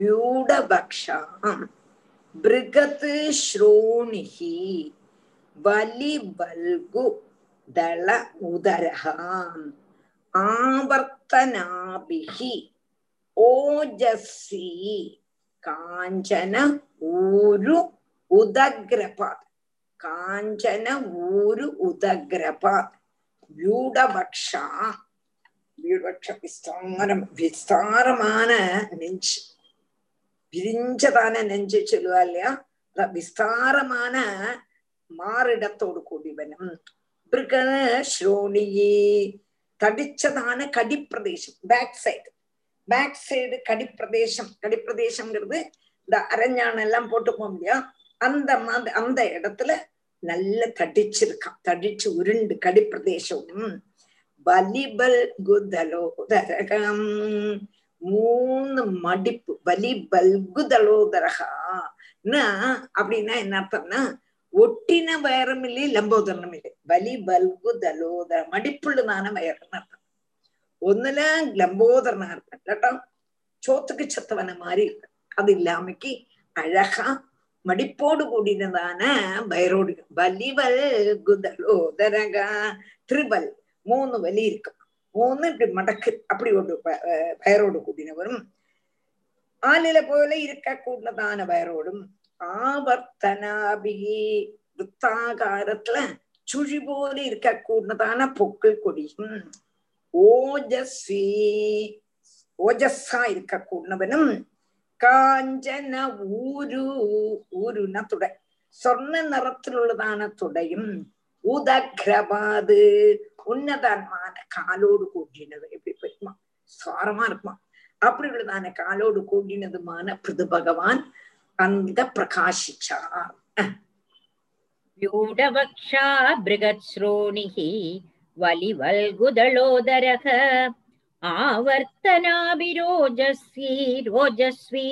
व्यूढभक्षाम् बृहत् श्रोणिः बलिबल्गु दल उदरः आवर्तनाभिः ओजस्वी काञ्चन ऊरु उदग्रपात् काञ्चन ऊरु उदग्रपात् व्यूढभक्षा வீழ்வற்ற விஸ்தாரம் விஸ்தாரமான நெஞ்சு விரிஞ்சதான நெஞ்சு சொல்லுவா இல்லையா? விஸ்தாரமான மாறிடத்தோடு கூடிவனும். பிருக ஸ்ரோணியே தடிச்சதான கடிப்பிரதேசம் பேக் சைடு பேக் சைடு கடிப்பிரதேசம். கடிப்பிரதேசம்ங்கிறது இந்த அரஞ்சாணம் எல்லாம் போட்டுப்போம் இல்லையா? அந்த மாதிரி அந்த இடத்துல நல்ல தடிச்சிருக்கான். தடிச்சு உருண்டு கடிப்பிரதேசம். பலிபல் குதலோதரகம். மூணு மடிப்பு. பலி பல்குதலோதரகா. அப்படின்னா என்ன அர்த்தம்னா ஒட்டின வயரும் இல்லை லம்போதரனும் இல்லை. பலி பல்குதலோதர மடிப்புள்ளதான வயர்னு அர்த்தம். ஒண்ணுல லம்போதரனா இருக்கும் கேட்டா சோத்துக்கு சத்தவன மாதிரி இருக்கு அது இல்லாமக்கு அழகா மடிப்போடு கூடினதான வயரோடு. வலிவல் குதலோதரகா திருவல். மூணு வலி இருக்கும் ஒன்னு இப்படி மடக்கு அப்படி ஒரு பெயரோடு கூடினவரும் ஆலில போல இருக்க கூடதான பெயரோடும் ஆவர்த்தனாபிகி வித்தாகாரத்துல சுழி போல இருக்க கூடதான பொக்கள் கொடியும் ஓஜஸ்வி ஓஜஸ்ஸா இருக்க கூடவனும் காஞ்சன ஊரு ஊருன துடை. சொர்ண நிறத்திலுள்ளதான துடையும் உதக்ரபாது உன்னதமான காலோடு கூட்டினது எப்படி இருக்குமா சாரமா இருக்குமா அப்படி உள்ளதான காலோடு கூட்டினதுமான பிருது பகவான் அந்த பிரகாசிச்சார் व्यूढवक्षा बृहत्श्रोणिः वलिवल्गुदलोदरः आवर्तनाभिरोजस्वी रोजस्वी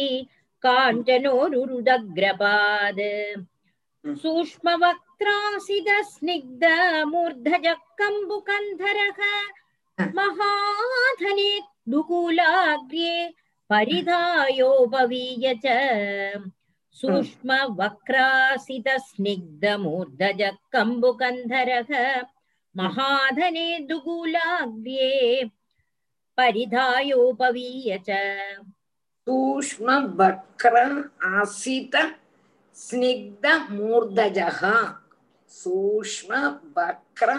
काञ्चनोरुरुदग्रपाद् सूक्ष्मवक्त्रासिदस्निग्धमूर्धजः पत्रासिदस्निग्धमूर्धजक्कम्बुकन्धरः महाधने दुकूलाग्रे परिधायोपवीय च। सूक्ष्मवक्रासितस्निग्धमूर्धजक्कम्बुकन्धरः महाधने दुकूलाग्रे परिधायोपवीय च। सूक्ष्मवक्र आसित स्निग्धमूर्धजः சூஷ்ம வக்ர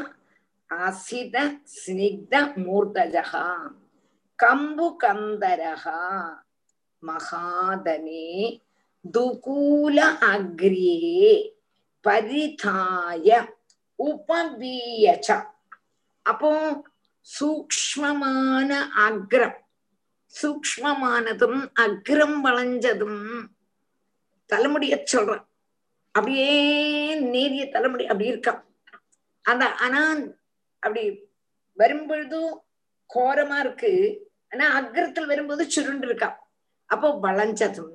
அசித ஸ்னிக்த மூர்த்தஜகா கம்பு கந்தரகா மகாதனே துகூல அக்ரியே பரிதாய உபபீயச்ச அப்போ சூக்மமான அக்ரம். சூக்மமானதும் அக்ரம் வளைஞ்சதும் தலைமுடிய சொல்றேன். அப்படியே நேரிய தலைமுடி அப்படி இருக்கான் அந்த ஆனா அப்படி வரும்பொழுதும் கோரமா இருக்கு. ஆனா அக்ரத்தில் வரும்போது சுருண்டு இருக்கான் அப்போ வளைஞ்சதும்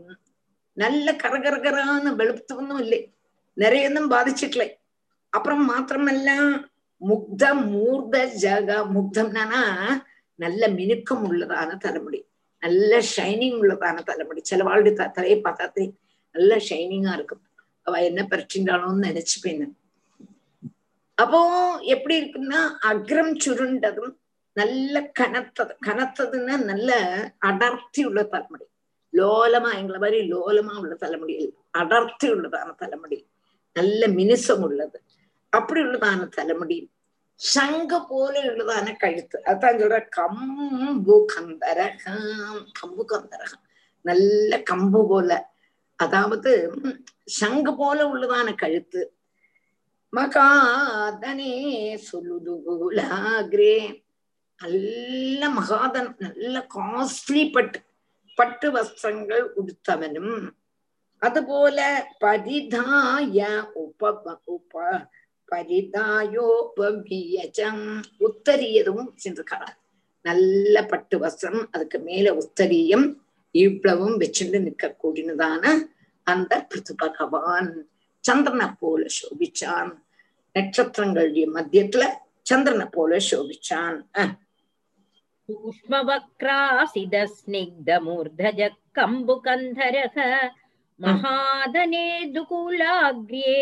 நல்ல கரகரகரான வெளுத்துவதும் இல்லை. ஒன்றும் பாதிச்சிட்டுல்லே அப்புறம் மாத்திரமல்ல முக்த மூர்த ஜக முக்தம்னா நல்ல மினுக்கம் உள்ளதான தலைமுடி. நல்ல ஷைனிங் உள்ளதான தலைமுடி. சிலவாளுடைய த தலையை பார்த்தா நல்ல ஷைனிங்கா இருக்கும். அவ என்ன பறிச்சின்றாளோன்னு நினைச்சுப்பேன் அப்போ எப்படி இருக்குன்னா அக்ரம் சுருண்டதும் நல்ல கனத்தது கனத்ததுன்னா நல்ல அடர்த்தி உள்ள தலைமுடி லோலமா எங்களை மாதிரி லோலமா உள்ள தலைமுடி அடர்த்தி உள்ளதான தலைமுடி நல்ல மினுசம் உள்ளது அப்படி உள்ளதான தலைமுடி சங்கு போல உள்ளதான கழுத்து அதான் சொல்ற கம்பு கந்தரகம் கம்பு கந்தரகம் நல்ல கம்பு போல அதாவது சங்கு போல உள்ளதான கழுத்து. மகாதனே சொல்லுதுகுலாகிரே நல்ல மகாதன் நல்ல காஸ்ட்லி பட்டு பட்டு வஸ்திரங்கள் உடுத்தவனும். அதுபோல பரிதாய உப உப பரிதாயோபவியஜம். உத்தரியதும் சென்றிருக்கிறார். நல்ல பட்டு வஸ்திரம் அதுக்கு மேல உத்தரியம். இவ்வளவும் வச்சுட்டு நிக்க கூடினதான அந்த பிருத்து பகவான் சந்திரனை போல சோபிச்சான் நட்சத்திரங்களுடைய மத்தியத்துல சந்திரனை போல சோபிச்சான் सूक्ष्मवक्रासिदस्निग्धमूर्धजः कम्बुकन्धरः महाधने दुकूलाग्र्ये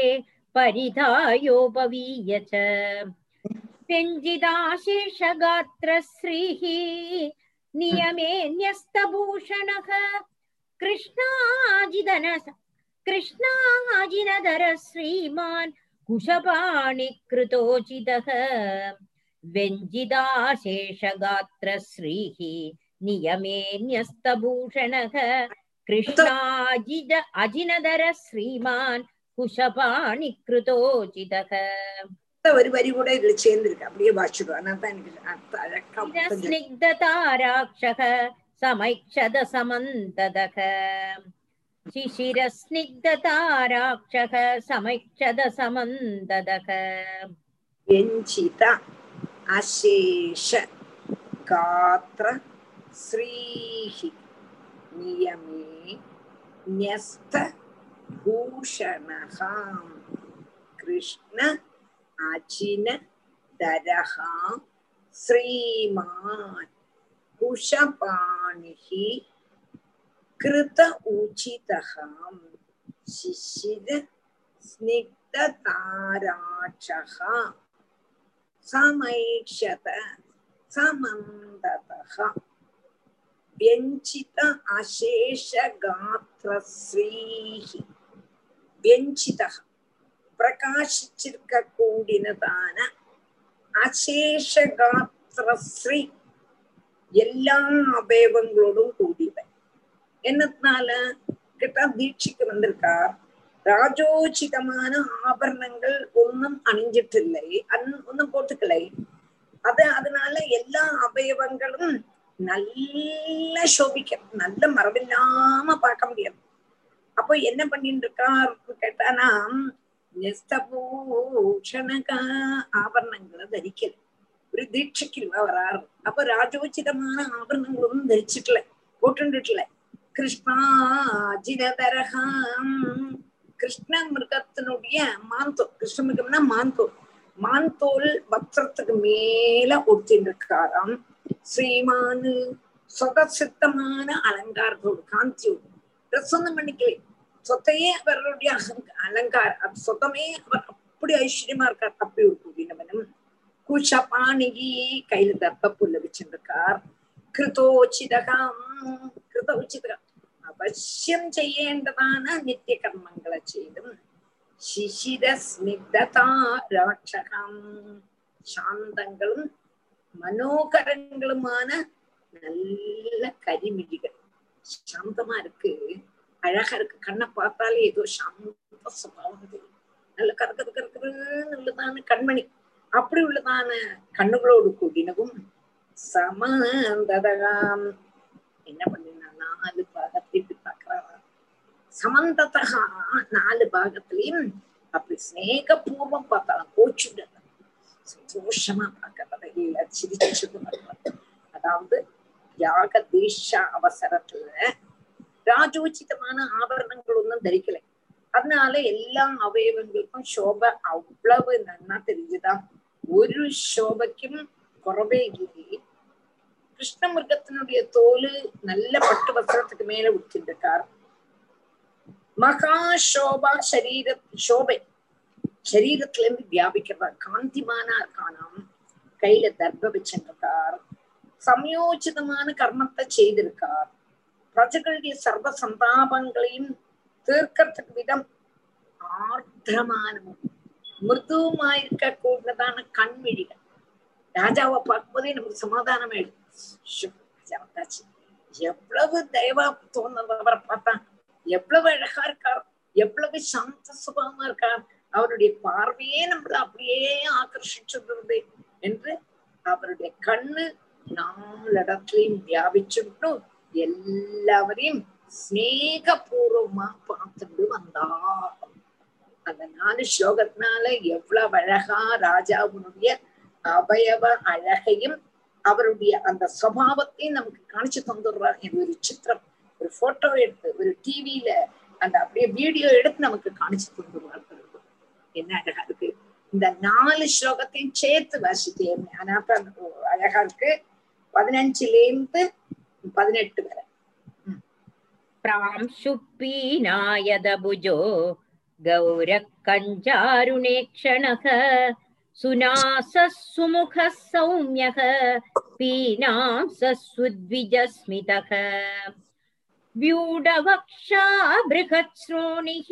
परिधायोपवीय च व्यञ्जिदाशेषगात्रश्रीः नियमे न्यस्तभूषणः कृष्णाजिदन कृष्णाजिनधर श्रीमान् कुशपाणिकृतोचितः। व्यञ्जिदाशेषगात्रश्रीः नियमे न्यस्तभूषणः। कृष्णाजिद अजिनधर श्रीमान् कुशपाणिकृतोचितः। ஒரு வரி கூட இதுல சேர்ந்திருக்கு அப்படியே வாசிடும் அதனால தான் எனக்கு அர்த்தம் அழகா கொஞ்சம் स्निग्धताराक्षः समैक्षद समन्तदः शिशिरस्निग्धताराक्षः समैक्षद समन्तदः व्यञ्चित अशेष गात्र श्रीः नियमे न्यस्त भूषणः कृष्ण अचिन दरः श्रीमान् कुशपाणिः कृत उचितः शिशिर स्निग्धताराक्षः समैक्षत समन्दतः व्यञ्चित அசேஷகாத்திரஸ்ரீः व्यञ्चितः பிரகாசிச்சிருக்க கூடினதான அசேஷகாத்திரஸ்ரீ எல்லா அபேவங்களோடும் கூடியவன் என்னத்தினால கிட்ட தீட்சிக்கு வந்திருக்கார் ராஜோச்சிதமான ஆபரணங்கள் ஒன்றும் அணிஞ்சிட்டு இல்லை அன் ஒன்னும் போட்டுக்கலை அது அதனால எல்லா அவயவங்களும் நல்ல சோபிக்கும் நல்ல மரபில்லாம பார்க்க முடியாது அப்போ என்ன பண்ணிட்டு இருக்கார் கேட்டானா நெஸ்தபூஷணக ஆபரணங்களை தரிக்கல ஒரு தீட்சைக்கு வராரு அப்ப ராஜோச்சிதமான ஆபரணங்களும் தரிச்சிட்டல போட்டுட்டுல கிருஷ்ணாஜிரதரகம் கிருஷ்ண மிருகத்தினுடைய மாந்தோல் கிருஷ்ண மிருகம்னா மாந்தோல் மான்தோல் வஸ்திரத்துக்கு மேல ஒடுத்திருக்காராம் இருக்காராம் ஸ்ரீமானு சொதசித்தமான அலங்காரத்தோடு காந்தியோடு பிரசன்னம் ஒன்றும் பண்ணிக்கலே சொத்தையே அவருடைய அகங்க அலங்காரம் சொத்தமே அவர் அப்படி ஐஸ்வர்யமா இருக்கார் அப்படி ஒரு கூடினவனும் குஷபாணிகி கையில தர்ப்ப புல்ல வச்சிருக்கார் கிருதோச்சிதகம் கிருதோச்சிதகம் அவசியம் செய்யேண்டதான நித்திய கர்மங்களை செய்தும் சிசிரஸ்மிதாரக்ஷகம் சாந்தங்களும் மனோகரங்களுமான நல்ல கரிமிழிகள் சாந்தமா இருக்கு அழகா இருக்கு. கண்ணை பார்த்தாலே ஏதோ சாந்த சுபாவம் தெரியும் நல்ல கறக்கது கறக்குறன்னு உள்ளதான கண்மணி. அப்படி உள்ளதான கண்ணுகளோடு கூடினவும் சமந்ததகாம். என்ன பண்ணினா நாலு பாகத்தை பார்க்கிறாரா சமந்ததகா நாலு பாகத்திலையும் அப்படி ஸ்நேகபூர்வம் பார்த்தாலும் கோச்சுட்டு சந்தோஷமா பார்க்கறத இல்ல சிரிச்சு அதாவது யாக தீஷா அவசரத்துல ராஜோச்சிதமான ஆபரணங்கள் ஒன்றும் தரிக்கல அதனால எல்லா அவயவங்களுக்கும் சோப அவ்வளவு நன்னா தெரிஞ்சுதான் ஒரு சோபைக்கும் குறவே இல்லையே கிருஷ்ணமிருகத்தினுடைய தோல் நல்ல பட்டு வஸ்திரத்துக்கு மேல உடுத்திருக்கார் மகா சோபா சரீர சோபை சரீரத்துல இருந்து வியாபிக்கிறதா காந்திமானா இருக்கானாம் கையில தர்ப்ப வச்சிருக்கார் சமயோச்சிதமான கர்மத்தை செய்திருக்கார் பிரஜைகளுடைய சர்வ சந்தாபங்களையும் தீர்க்கறதுக்கு விதம் ஆர்திரமானமும் மிருதுவுமாயிருக்க கூடதான கண்விழிகள். ராஜாவை பார்க்கும்போதே நமக்கு சமாதானம் ஆயிடும் எவ்வளவு தயவா தோணுறவரை பார்த்தா எவ்வளவு அழகா இருக்கார். எவ்வளவு சாந்த சுபமா இருக்கார். அவருடைய பார்வையே நம்மள அப்படியே ஆக்கர்ஷிச்சுடுறது என்று அவருடைய கண்ணு நாலு இடத்துலையும் வியாபிச்சுட்டு எல்லாவரையும் ஸ்நேகபூர்வமா பார்த்துட்டு வந்தார் அந்த நாலு ஸ்லோகத்தினால எவ்வளவு அழகா ராஜாவுடைய அவயவ அழகையும் அவருடைய அந்த சுவாவத்தையும் நமக்கு காணிச்சு தந்துடுறார். இது ஒரு சித்திரம் ஒரு போட்டோ எடுத்து ஒரு டிவியில அந்த அப்படியே வீடியோ எடுத்து நமக்கு காணிச்சு தந்துடுவார் என்ன அழகா இருக்கு. இந்த நாலு ஸ்லோகத்தையும் சேர்த்து வாசித்தேன் ஆனா அழகா இருக்கு. பதினஞ்சுல இருந்து പതിനെട്ട് വരെ പ്രാംശുപ്പീനായതഭുജോ गौरकञ्जारुणेक्षणः सुनासः सुमुखः सौम्यः पीनांसः सुद्विजस्मितः व्यूढवक्षा बृहत्श्रोणिः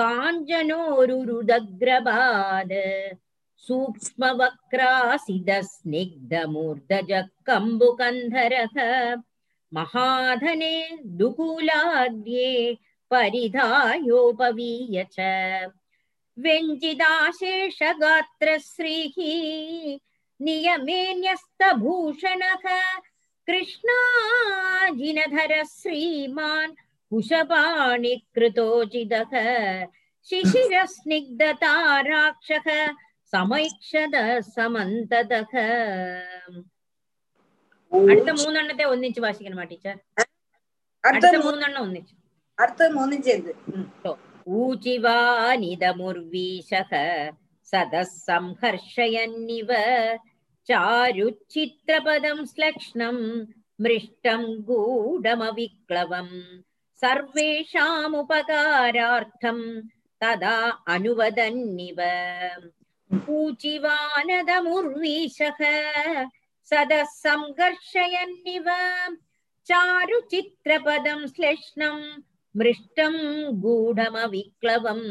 काञ्जनोरुरुदग्रबाद। सूक्ष्मवक्रासिदस्निग्धमूर्धजः कम्बुकन्धरः महाधने दुकूलाद्ये परिधायोपवीय च। व्यञ्जिदाशेषगात्रश्रीः नियमेन्यस्तभूषणः कृष्णाजिनधरः श्रीमान् कुशपाणिकृतोचिदः शिशिरस्निग्धताराक्षः സമൈക്ഷത സമന്തതഃ അടുത്ത മൂന്നെണ്ണത്തെ ഒന്നിച്ച് വാശിക്കണം ടീച്ചർ அடுத்த അടുത്ത மூ- മൂന്നെണ്ണം ഒന്നിച്ച് அடுத்த மூணு சேர்ந்து ம். ऊचिवानिदमुर्वीशः सदः संहर्षयन्निव चारुचित्रपदं श्लक्ष्णं मृष्टं गूढमविक्लवम् सर्वेषामुपकारार्थं तदा अनुवदन्निव ऊचिवानदमुर्वीशः सदः संघर्षयन्निव चारुचित्रपदं श्लेष्णं मृष्टं गूढमविक्लवम्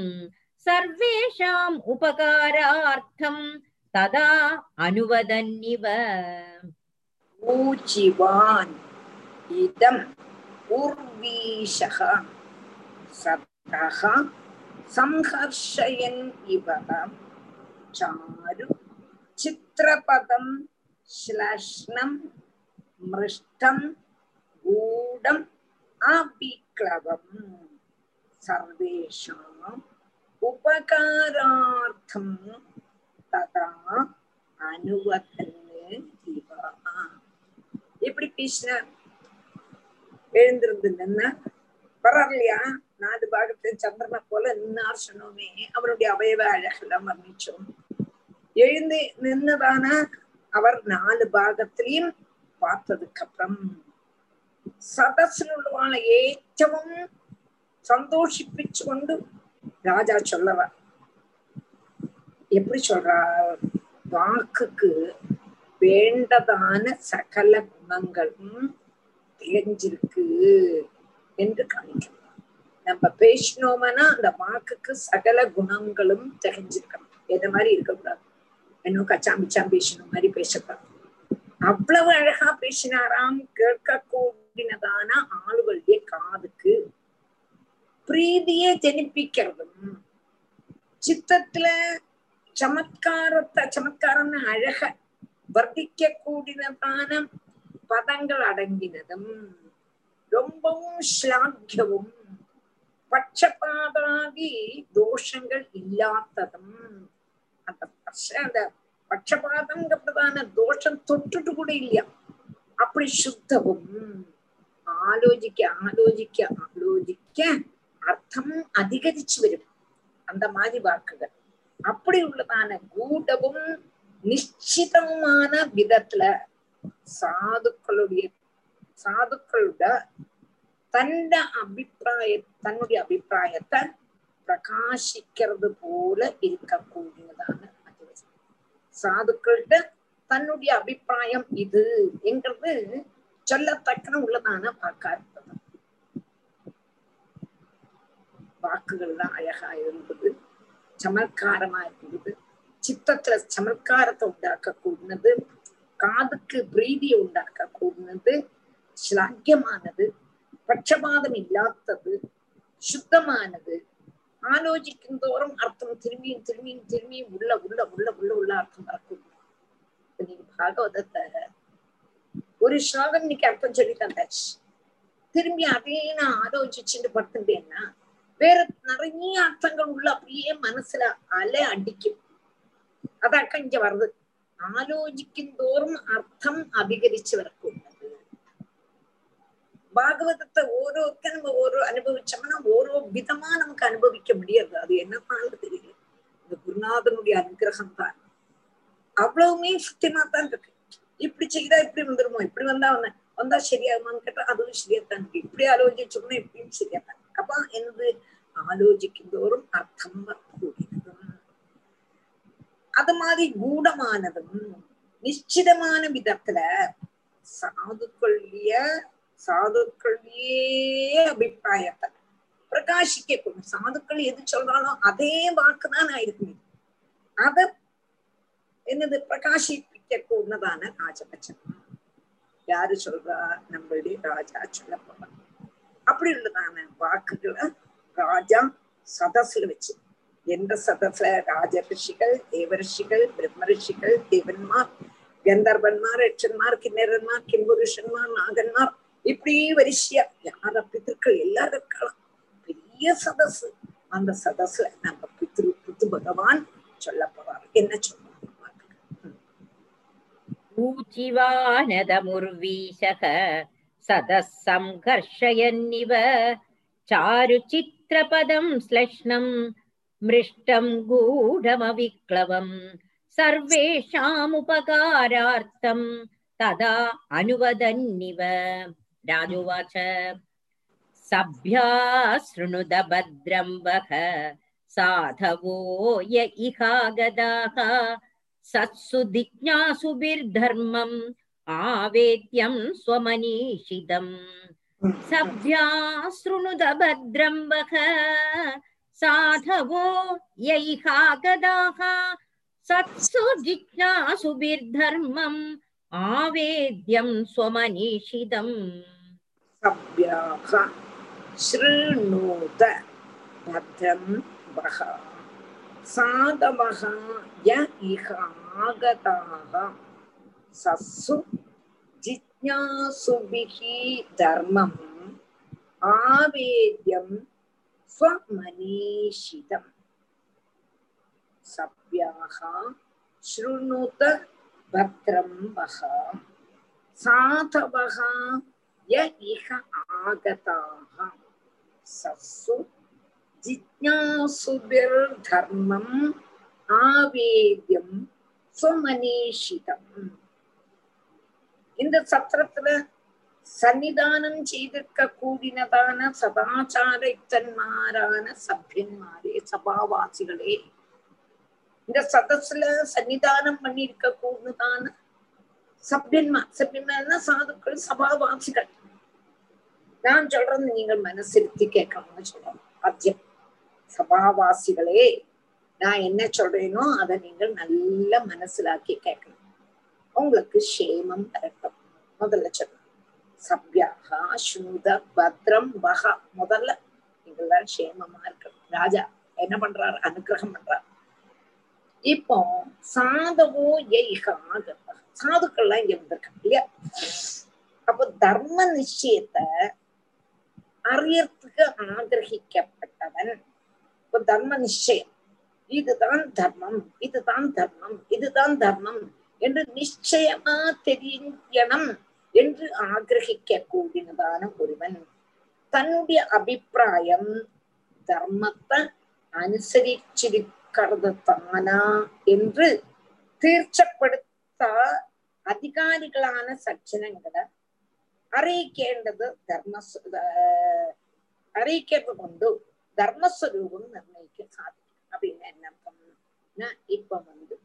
सर्वेषाम् उपकारार्थं तदा अनुवदन्निव ऊचिवान् इदम् ஊர்வீஷக சப்தக சம்ஹர்ஷயன் இவக சாரு சித்திரபதம் ஸ்லஷ்ணம் மிருஷ்டம் கூடம் அபிக்ளவம் சர்வேஷாம் உபகாரார்த்தம் ததா அனுவதன் இவ எப்படி பேசினார் எழுந்திருந்து நின்னா வர்றார் நாலு பாகத்துல சந்திரனை போல நின்னார் சொன்னோமே அவருடைய அவயவ அழகெல்லாம் வர்ணிச்சோம். எழுந்து நின்னதானா அவர் நாலு பாகத்திலையும் பார்த்ததுக்கு அப்புறம் சதசில் உள்ளவான ஏற்றமும் சந்தோஷிப்பிச்சு கொண்டு ராஜா சொல்லவர் எப்படி சொல்றார் வாக்குக்கு வேண்டதான சகல குணங்களும் தெரிஞ்சிருக்கு என்று காமிக்கணும் நம்ம பேசினோம்னா அந்த வாக்குக்கு சகல குணங்களும் தெரிஞ்சிருக்கணும். எது மாதிரி இருக்கக்கூடாது. இன்னும் கச்சாம்பிச்சாம் பேசணும் மாதிரி பேசக்கூடாது. அவ்வளவு அழகா பேசினாராம் கேட்க கூடினதான ஆளுகளுடைய காதுக்கு பிரீதியை ஜனிப்பிக்கிறதும் சித்தத்துல சமத்காரத்தை சமத்காரம்னு அழக வர்த்திக்க கூடினதான பதங்கள் அடங்கினதும் ரொம்பவும் ஸ்லாக்கியவும் பட்சபாதாதி தோஷங்கள் இல்லாததும் அந்த அந்த பட்சபாதங்கிறதான தோஷம் தொட்டுட்டு கூட இல்லையா? அப்படி சுத்தவும் ஆலோசிக்க ஆலோசிக்க ஆலோசிக்க அர்த்தம் அதிகரிச்சு வரும். அந்த மாதிரி வாக்குகள். அப்படி உள்ளதான கூடவும் நிச்சிதமான விதத்துல சாதுக்களுடைய சாதுக்களோட தன்ன அபிப்பிராய தன்னுடைய அபிப்பிராயத்தை பிரகாசிக்கிறது போல இருக்கக்கூடியதான அதிவசம் சாதுக்கள்கிட்ட தன்னுடைய அபிப்பிராயம் இது என்கிறது சொல்லத்தக்கன உள்ளதான வாக்கா வாக்குகள் தான் அழகா இருந்தது சமத்காரமா இருந்தது சித்தத்துல சமத்காரத்தை உண்டாக்க கூடினது காதுக்கு பிரீதியை உண்டாக்க கூடினது ஸ்லாக்கியமானது பட்சபாதம் இல்லாதது சுத்தமானது. ஆலோசிக்கும் தோறும் அர்த்தம் திரும்பியும் திரும்பியும் திரும்பியும் உள்ள உள்ள உள்ள உள்ள உள்ள அர்த்தம் வரக்கூடும். நீங்க பாகவதத்தை ஒரு ஸ்லோகம் இன்னைக்கு அர்த்தம் சொல்லி தந்தாச்சு திரும்பி அதே நான் ஆலோசிச்சுட்டு படுத்துட்டேன்னா வேற நிறைய அர்த்தங்கள் உள்ள அப்படியே மனசுல அலை அடிக்கும். அதாக்க இங்க வருது ஆலோசிக்கும் தோறும் அர்த்தம் அபிகரிச்சு வரக்கூடாது பாகவதத்தை ஓரோக்க நம்ம ஓரோ அனுபவிச்சோம்னா ஓரோ விதமா நமக்கு அனுபவிக்க முடியாது அது என்னன்னால தெரியல இந்த குருநாதனுடைய அனுகிரகம் தான் அவ்வளவுமே சுத்தியமா தான் இருக்கு இப்படி செய்தா இப்படி வந்துருமோ இப்படி வந்தா வந்த வந்தா சரியாகுமான்னு கேட்டா அதுவும் சரியாத்தான் இருக்கு இப்படி ஆலோசிச்சோம்னா இப்படியும் சரியாத்தான் அப்ப என்னது ஆலோசிக்கும் தோறும் அர்த்தம் வரக்கூடியதும் அது மாதிரி கூடமானதும் நிச்சிதமான விதத்துல சாதுக்களுடைய சாதுக்களுடைய அபிப்பிராயத்தை பிரகாசிக்கக்கூடும் சாதுக்கள் எது சொல்றாலும் அதே வாக்குதான் ஆயிருக்கும் அத என்னது பிரகாசிப்பிக்க கூடதான ராஜபட்சம் யாரு சொல்றா? நம்மளுடைய ராஜா சொல்ல போறா அப்படி உள்ளதான வாக்குகளை ராஜா சதசுல வச்சு எந்த சதசுல ராஜ ரிஷிகள் தேவ ரிஷிகள் பிரம்ம ரிஷிகள் தேவன்மார் கந்தர்வன்மார் யட்சன்மார் கிண்ணறன்மார் கிம்புருஷன்மார் நாகன்மார் இப்படி வரிசையா யார பித்திருக்கள் எல்லாரும் இருக்கலாம் பெரிய சதசு அந்த சதசுல நம்ம பித்ரு பித்து பகவான் சொல்ல போறாரு என்ன சொல்றாரு ऊचिवानदमुर्वीशः सदः सङ्घर्षयन्निव चारुचित्रपदं श्लक्ष्णम् मृष्टं गूढमविक्लवम् सर्वेषामुपकारार्थं तदा अनुवदन्निव राजोवाच सभ्या शृणुद भद्रं वः साधवो य इहागदाः सत्सु जिज्ञासुभिर्धर्मम् आवेद्यं स्वमनीषितम् सभ्या शृणुद भद्रं वः साधवो यैहागदाः सत्सु जिज्ञासुभिर्धर्मम् आवेद्यं स्वमनीषितम् सभ्याः शृणोत भद्रं वः साधवः य इह आगताः सत्सु जिज्ञासुभिः धर्मम् आवेद्यं स्वमनीषितम् सभ्याः शृणुत भद्रं वः साधवः य इह आगताः सत्सु जिज्ञासुभिर्धर्मम् ஆவேத்யம் சுமனீஷிதம் இந்த சத்திரத்துல சன்னிதானம் செய்திருக்க கூடினதான சதாச்சாரத்தன்மாரான சபியன்மாரே சபாவாசிகளே. இந்த சதஸ்ல சன்னிதானம் பண்ணிருக்க கூடதான சபியன்மார் சபியன்மார்னா சாதுக்கள் சபாவாசிகள். நான் சொல்றது நீங்கள் மனசிருத்தி கேட்கணும்னு சொல்றோம். அத்தியம் சபாவாசிகளே நான் என்ன சொல்றேனோ அதை நீங்கள் நல்ல மனசிலாக்கி கேட்கணும். உங்களுக்கு சேமம் பரட்டும் முதல்ல சொல்லணும் சப்யாகா சுத பத்ரம் பகா முதல்ல நீங்கள்தான் சேமமா இருக்கணும். ராஜா என்ன பண்றாரு? அனுகிரகம் பண்றாரு. இப்போ சாதவோ சாதுக்கள் சாதுக்கள்லாம் இங்க வந்திருக்காங்க இல்லையா? அப்போ தர்ம நிச்சயத்தை அறியறதுக்கு ஆகிரகிக்கப்பட்டவன். இப்போ தர்ம நிச்சயம். இதுதான் தர்மம் இதுதான் தர்மம் இதுதான் தர்மம் என்று நிச்சயமா தெரியணும் என்று ஆகிரகிக்க கூடினதான ஒருவன் தன்னுடைய அபிப்பிராயம் தர்மத்தை அனுசரிச்சிருக்கிறது தானா என்று தீர்ச்சப்படுத்த அதிகாரிகளான சச்சனங்களை അറിയിക്കേണ്ടത് ധർമ്മ അറിയിക്കുന്നത് കൊണ്ട് ധർമ്മസ്വരൂപം നിർണയിക്കാൻ സാധിക്കും அப்படின்னு என்ன அர்த்தம்னா இப்ப வந்து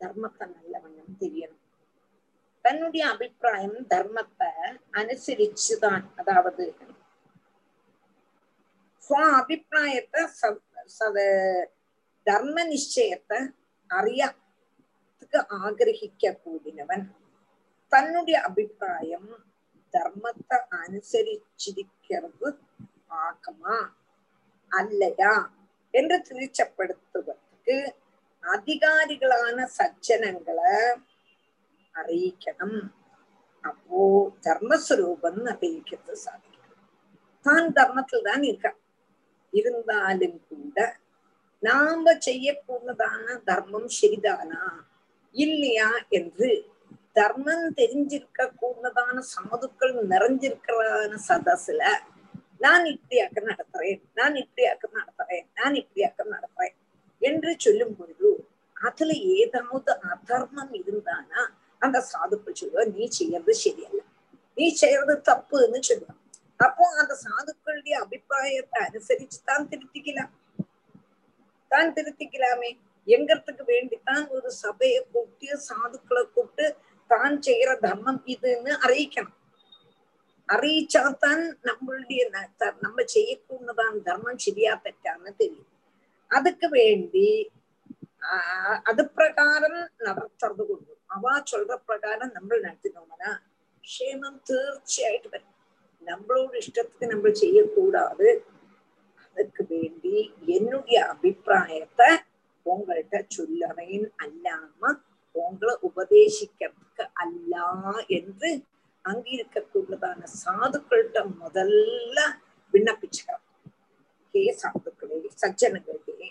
தர்மத்தை நல்லவண்ணம் தெரியணும் தன்னுடைய அபிப்பிராயம் தர்மத்தை அனுசரிச்சுதான். அதாவது அபிப்பிராயத்தை தர்ம நிச்சயத்தை அறியத்துக்கு ஆகிரகிக்க கூடினவன். தன்னுடைய அபிப்பிராயம் தர்மத்தை அனுசரிச்சிருக்கிறது ஆகமா? அல்லையா? என்று திருச்சப்படுத்துவதற்கு அதிகாரிகளான சஜ்ஜனங்களை അറിയിക്കണം அப்போ தர்மஸ்வரூபம் அறிவிக்கிறது சாதிக்கும் தான் தர்மத்தில் தான் இருக்க இருந்தாலும் கூட நாம செய்யக்கூடதான தர்மம் சரிதானா இல்லையா என்று தர்மம் தெரிஞ்சிருக்க கூடதான சாதுக்கள் நிறைஞ்சிருக்கிறான சதசுல நான் இப்படியாக்க நடத்துறேன் நான் இப்படியாக்க நடத்துறேன் நான் இப்படியாக்க நடத்துறேன் என்று சொல்லும் பொழுது அதுல ஏதாவது அதர்மம் இருந்தானா அந்த சாதுக்கள் சொல்லுவா நீ செய்யறது சரியல்ல நீ செய்யறது தப்புன்னு சொல்லுவான் அப்போ அந்த சாதுக்களுடைய அபிப்பிராயத்தை அனுசரிச்சு தான் திருத்திக்கலாம் தான் திருத்திக்கலாமே எங்கிறதுக்கு வேண்டித்தான் ஒரு சபையை கூப்பிட்டு சாதுக்களை கூப்பிட்டு தான் செய்யற தர்மம் இதுன்னு அறிவிக்கணும் அறிவிச்சாதான் நம்மளுடைய ந- த- நம்ம செய்யக்கூடதான் தர்மம் சரியா തെറ്റാന്ന് தெரியும் அதுக்கு வேண்டி ஆஹ் அது பிரகாரம் நடத்துறது கொண்டு அவ சொல்ற பிரகாரம் நம்ம நடத்தினோம்னா க்ஷேமம் തീർച്ചയായിട്ട് வரும் நம்மளோட இஷ்டத்துக்கு நம்ம செய்யக்கூடாது அதுக்கு வேண்டி என்னுடைய அபிப்பிராயத்தை உங்கள்கிட்ட சொல்லறேன் அல்லாம உங்களை உபதேசிக்கிறதுக்கு அல்ல என்று அங்க இருக்கக்கூடியதான சாதுக்கள்கிட்ட முதல்ல விண்ணப்பிச்சுக்கிறோம் ஹே சாதுக்களே சஜ்ஜனங்களே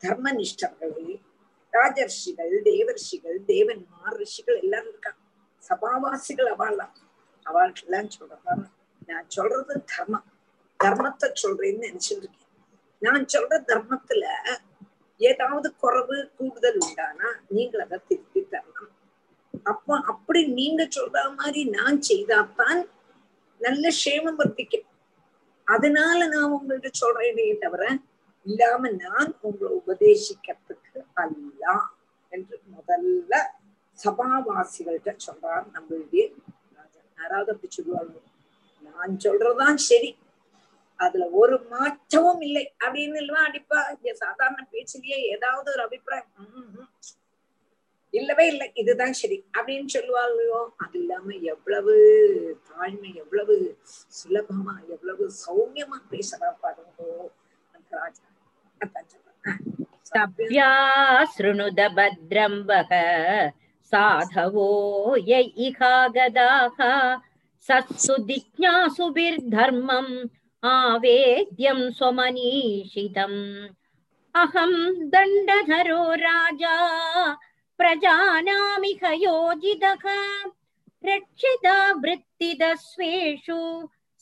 தர்மனிஷ்டர்களே ராஜர்ஷிகள் தேவர்ஷிகள் தேவன்மார் ரிஷிகள் எல்லாரும் இருக்காங்க சபாவாசிகள் அவள்லாம் அவளுக்கெல்லாம் சொல்றேன் நான் சொல்றது தர்மம் தர்மத்தை சொல்றேன்னு நினைச்சிட்டு இருக்கேன் நான் சொல்ற தர்மத்துல ஏதாவது குறைவு கூடுதல் உண்டானா நீங்கள் அதை திருப்பி தரணும் அப்ப அப்படி நீங்க சொல்ற மாதிரி நான் செய்தாத்தான் நல்ல க்ஷேமம் வர்த்திக்கும் அதனால நான் உங்கள்கிட்ட சொல்றேனே தவிர இல்லாம நான் உங்களை உபதேசிக்கிறதுக்கு அல்ல என்று முதல்ல சபாவாசிகள்கிட்ட சொல்றார் நம்மளுடைய யாராவது அப்படி சொல்லுவாங்க நான் சொல்றதுதான் சரி அதுல ஒரு மாற்றமும் இல்லை அப்படின்னு எல்லாம் அடிப்பா இங்க சாதாரண பேச்சிலேயே ஏதாவது ஒரு அபிப்பிராயம் இல்லவே இல்லை இதுதான் சரி அப்படின்னு சொல்லுவாங்களோ அது இல்லாம எவ்வளவு தாழ்மை எவ்வளவு சுலபமா எவ்வளவு சௌமியமா பேசுறா பாருங்கோ அந்த ராஜா அதான் சொல்றேன். ஆ, तभ्या शृणुद भद्रं वः साधवो य इहागदाः सत्सु जिज्ञासुभिर्धर्मम् आवेद्यं स्वमनीषितम् अहं दण्डधरो राजा प्रजानामिह योजितः रक्षिता वृत्तिदस्वेषु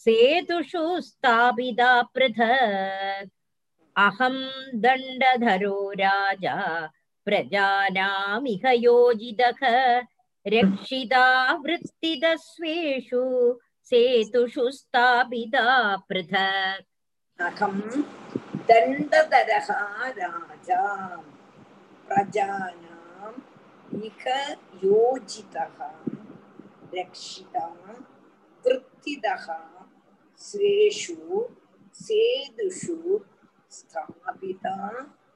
सेतुषु स्थापिता पृथक् अहम दंडधरो राजा प्रजानामिहयोजित रक्षिता वृत्तिदस्वेषु, सेतुषु स्थापिता पृथक्। अहं दण्डधरः राजा प्रजानाम् इह योजितः, रक्षिता वृत्तिदः, स्वेषु, सेतुषु ஸ்தாபிதா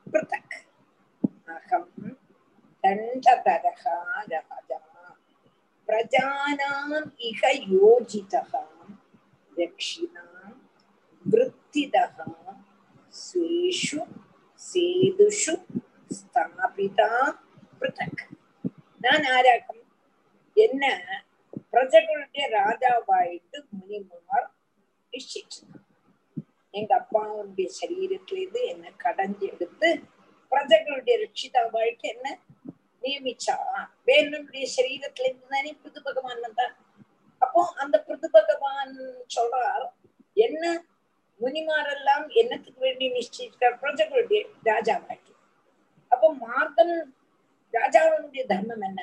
பிருதக் அகம் தண்டதரகா ராஜா பிரஜானாம் இக யோஜிதः ரக்ஷிதாம் वृत्तिदः स्वेषु சேதுஷு ஸ்தாபிதா பிருத்தக் நான் ஆராக்கம் என்ன பிரஜகளுடைய ராஜாவாயிட்டு முனிமார் நிச்சயிச்சிருக்கான் எங்க அப்பாவுடைய சரீரத்திலிருந்து என்ன கடைஞ்சு எடுத்து பிரஜகளுடைய வாழ்க்கை என்ன? நியமிச்சா. வேணுடைய சரீரத்துல இருந்து தானே புது பகவான் வந்தான் அப்போ அந்த புது பகவான் சொல்றார் என்ன? முனிமாரெல்லாம் என்னத்துக்கு வேண்டி நிச்சயிக்கிறார் பிரஜகளுடைய வாழ்க்கை. அப்போ மார்க்கம் ராஜாவினுடைய தர்மம் என்ன?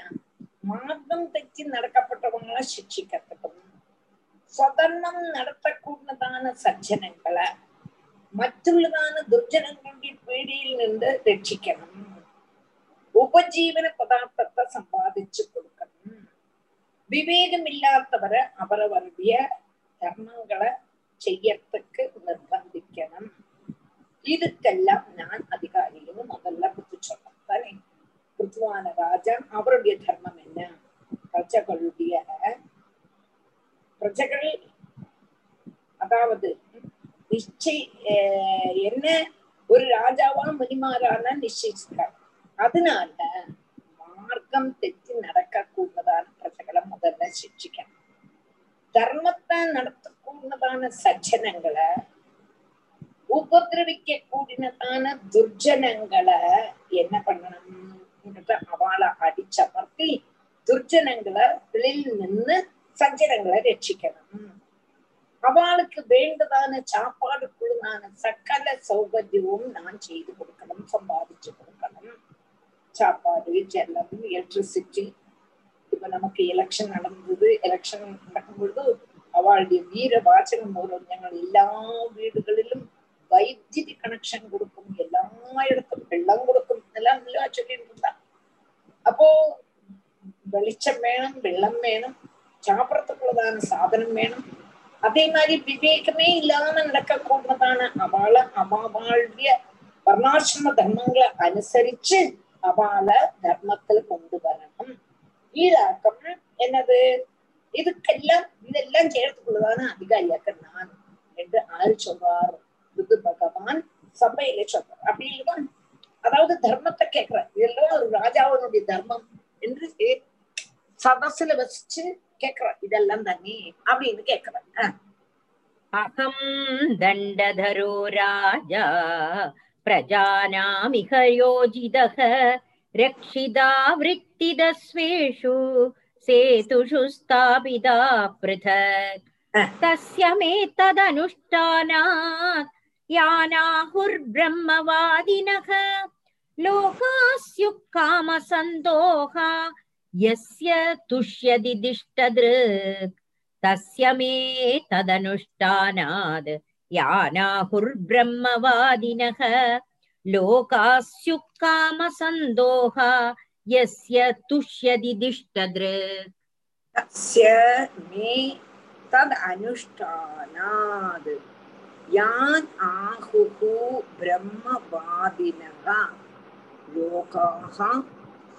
மார்க்கம் தைச்சு நடக்கப்பட்டவங்களா சிக்ஷிக்கிறதுக்கும் സ്വതന്ത്രം നടത്തക്കൂടുന്നതാണ് സജ്ജനങ്ങളെ മറ്റുള്ളതാണ് ദുർജനങ്ങളുടെ പീഡിയിൽ നിന്ന് രക്ഷിക്കണം ഉപജീവന പദാർത്ഥത്തെ സമ്പാദിച്ചു കൊടുക്കണം വിവേകമില്ലാത്തവര് അവരവരുടെ ധർമ്മങ്ങളെ ചെയ്യത്തക്ക് നിർബന്ധിക്കണം இதுக்கெல்லாம் நான் அதிகாரியும் முதல்ல புத்தி சொன்னேன் புத்துவான ராஜா அவருடைய தர்மம் என்ன பிரஜகளுடைய பிரஜைகள் அதாவது நிச்சய அஹ் என்ன? ஒரு ராஜாவா முனிமாரான நிச்சயிச்சிருக்கார். அதனால மார்க்கம் தெற்றி நடக்க கூடதான பிரஜைகளை முதல்ல சிக்ஷிக்கணும். தர்மத்தை நடத்தக்கூடதான சஜ்ஜனங்களை உபதிரவிக்க கூடினதான துர்ஜனங்களை என்ன பண்ணணும்? அவளை அடிச்சமர்த்தி துர்ஜனங்களை நின்று சஞ்சனங்களை ரட்சிக்கணும். அவளுக்கு வேண்டதான சாப்பாடுக்குள்ளதான சகல சௌகரியமும் நான் செய்து கொடுக்கணும் சம்பாதிச்சு கொடுக்கணும். சாப்பாடு ஜலம் எலக்ட்ரிசிட்டி இப்ப நமக்கு எலெக்ஷன் நடந்தது. எலெக்ஷன் நடக்கும் பொழுது அவளுடைய வீர வாசகம் மூலம் ஞங்கள் எல்லா வீடுகளிலும் வைத்திய கனெக்ஷன் கொடுக்கும் எல்லா இடத்தும் வெள்ளம் கொடுக்கும். எல்லாம் நல்லா சொல்லிட்டு இருந்தா. அப்போ வெளிச்சம் வேணும் வெள்ளம் வேணும். சாப்பிடறதுக்குள்ளதான சாதனம் வேணும். அதே மாதிரி விவேகமே இல்லாம நடக்கக்கூடியதான அவளை அவளுடைய வர்ணாசிரம தர்மங்களை அனுசரிச்சு அவளை தர்மத்துல கொண்டு வரணும். ஈராக்கம் என்னது? இதுக்கெல்லாம் இதெல்லாம் செய்யறதுக்குள்ளதான அதிகாரியாக்க நான் என்று ஆள் சொல்றார். இது பகவான் சபையில சொல்றார். அப்படி இல்லையா அதாவது தர்மத்தை கேட்கிறார். இதெல்லாம் ஒரு ராஜாவினுடைய தர்மம் என்று சதசுல வசிச்சு கேக்குறார் இதெல்லாம் தானே அப்படின்னு கேக்குறார் அகம் தண்டதரோ ராஜா प्रजानामिह योजितः रक्षिता वृत्तिदस्वेषु सेतुषु स्थापिता पृथक् तस्य मे तदनुष्ठानात् यानाहुर्ब्रह्मवादिनः लोकास्युः कामसन्दोहा यस्य तुष्यति दिष्टदृक् तस्य मे तदनुष्ठानात् यानाहुर्ब्रह्मवादिनः लोकास्युः कामसन्दोहा यस्य तुष्यति दिष्टदृक् तस्य मे तद् अनुष्ठानाद् यान् आहुः ब्रह्मवादिनः लोकाः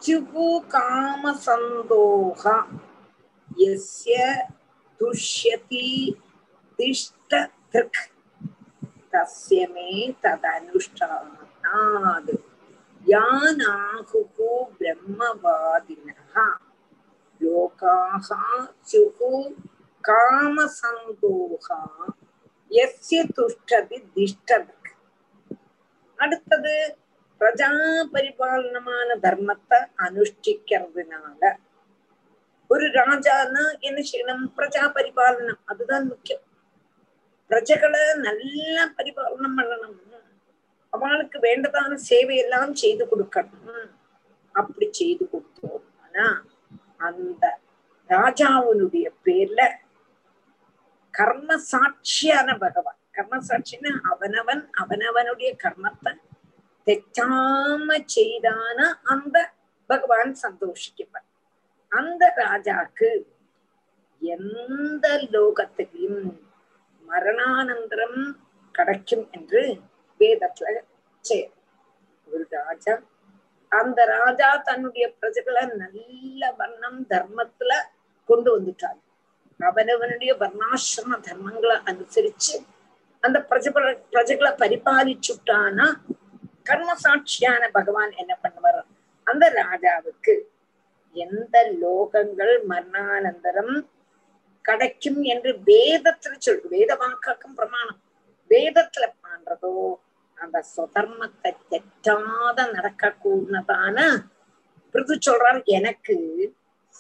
स्युः कामसन्दोः यस्य तुष्यति तिष्ठदृक् तस्य मे तदनुष्ठानाद् यानाहुः ब्रह्मवादिनः लोकाः स्युः காமசந்தோகா எஸ்ய துஷ்டதி திஷ்டதக் அடுத்தது பிரஜா பரிபாலனமான தர்மத்தை அனுஷ்டிக்கிறதுனால ஒரு ராஜானா என்ன செய்யணும் பிரஜா பரிபாலனம் அதுதான் முக்கியம் பிரஜைகளை நல்லா பரிபாலனம் பண்ணணும் அவளுக்கு வேண்டதான சேவையெல்லாம் செய்து கொடுக்கணும் அப்படி செய்து கொடுத்தோம்னா அந்த ராஜாவினுடைய பேர்ல கர்ம சாட்சியான பகவான் கர்ம சாட்சின்னா அவனவன் அவனவனுடைய கர்மத்தை தெറ്റാம செய்தான அந்த பகவான் சந்தோஷிக்கப்பான் அந்த ராஜாக்கு எந்த லோகத்திலையும் மரணானந்தரம் கிடைக்கும் என்று வேதத்துல செய்ய ஒரு ராஜா அந்த ராஜா தன்னுடைய பிரஜைகளை நல்ல வர்ணம் தர்மத்துல கொண்டு வந்துட்டார் அவனவனுடைய வர்ணாசிரம தர்மங்களை அனுசரிச்சு அந்த பிரஜ பிரஜைகளை பரிபாலிச்சுட்டானா கர்ம சாட்சியான பகவான் என்ன பண்ணுவார்? அந்த ராஜாவுக்கு எந்த லோகங்கள் மரணானந்தரம் கிடைக்கும் என்று வேதத்துல சொல்லு வேத வாக்காக்கும் பிரமாணம். வேதத்துல பண்றதோ அந்த சுதர்மத்தை தெற்றாத நடக்க கூடதான பிரிது சொல்றார் எனக்கு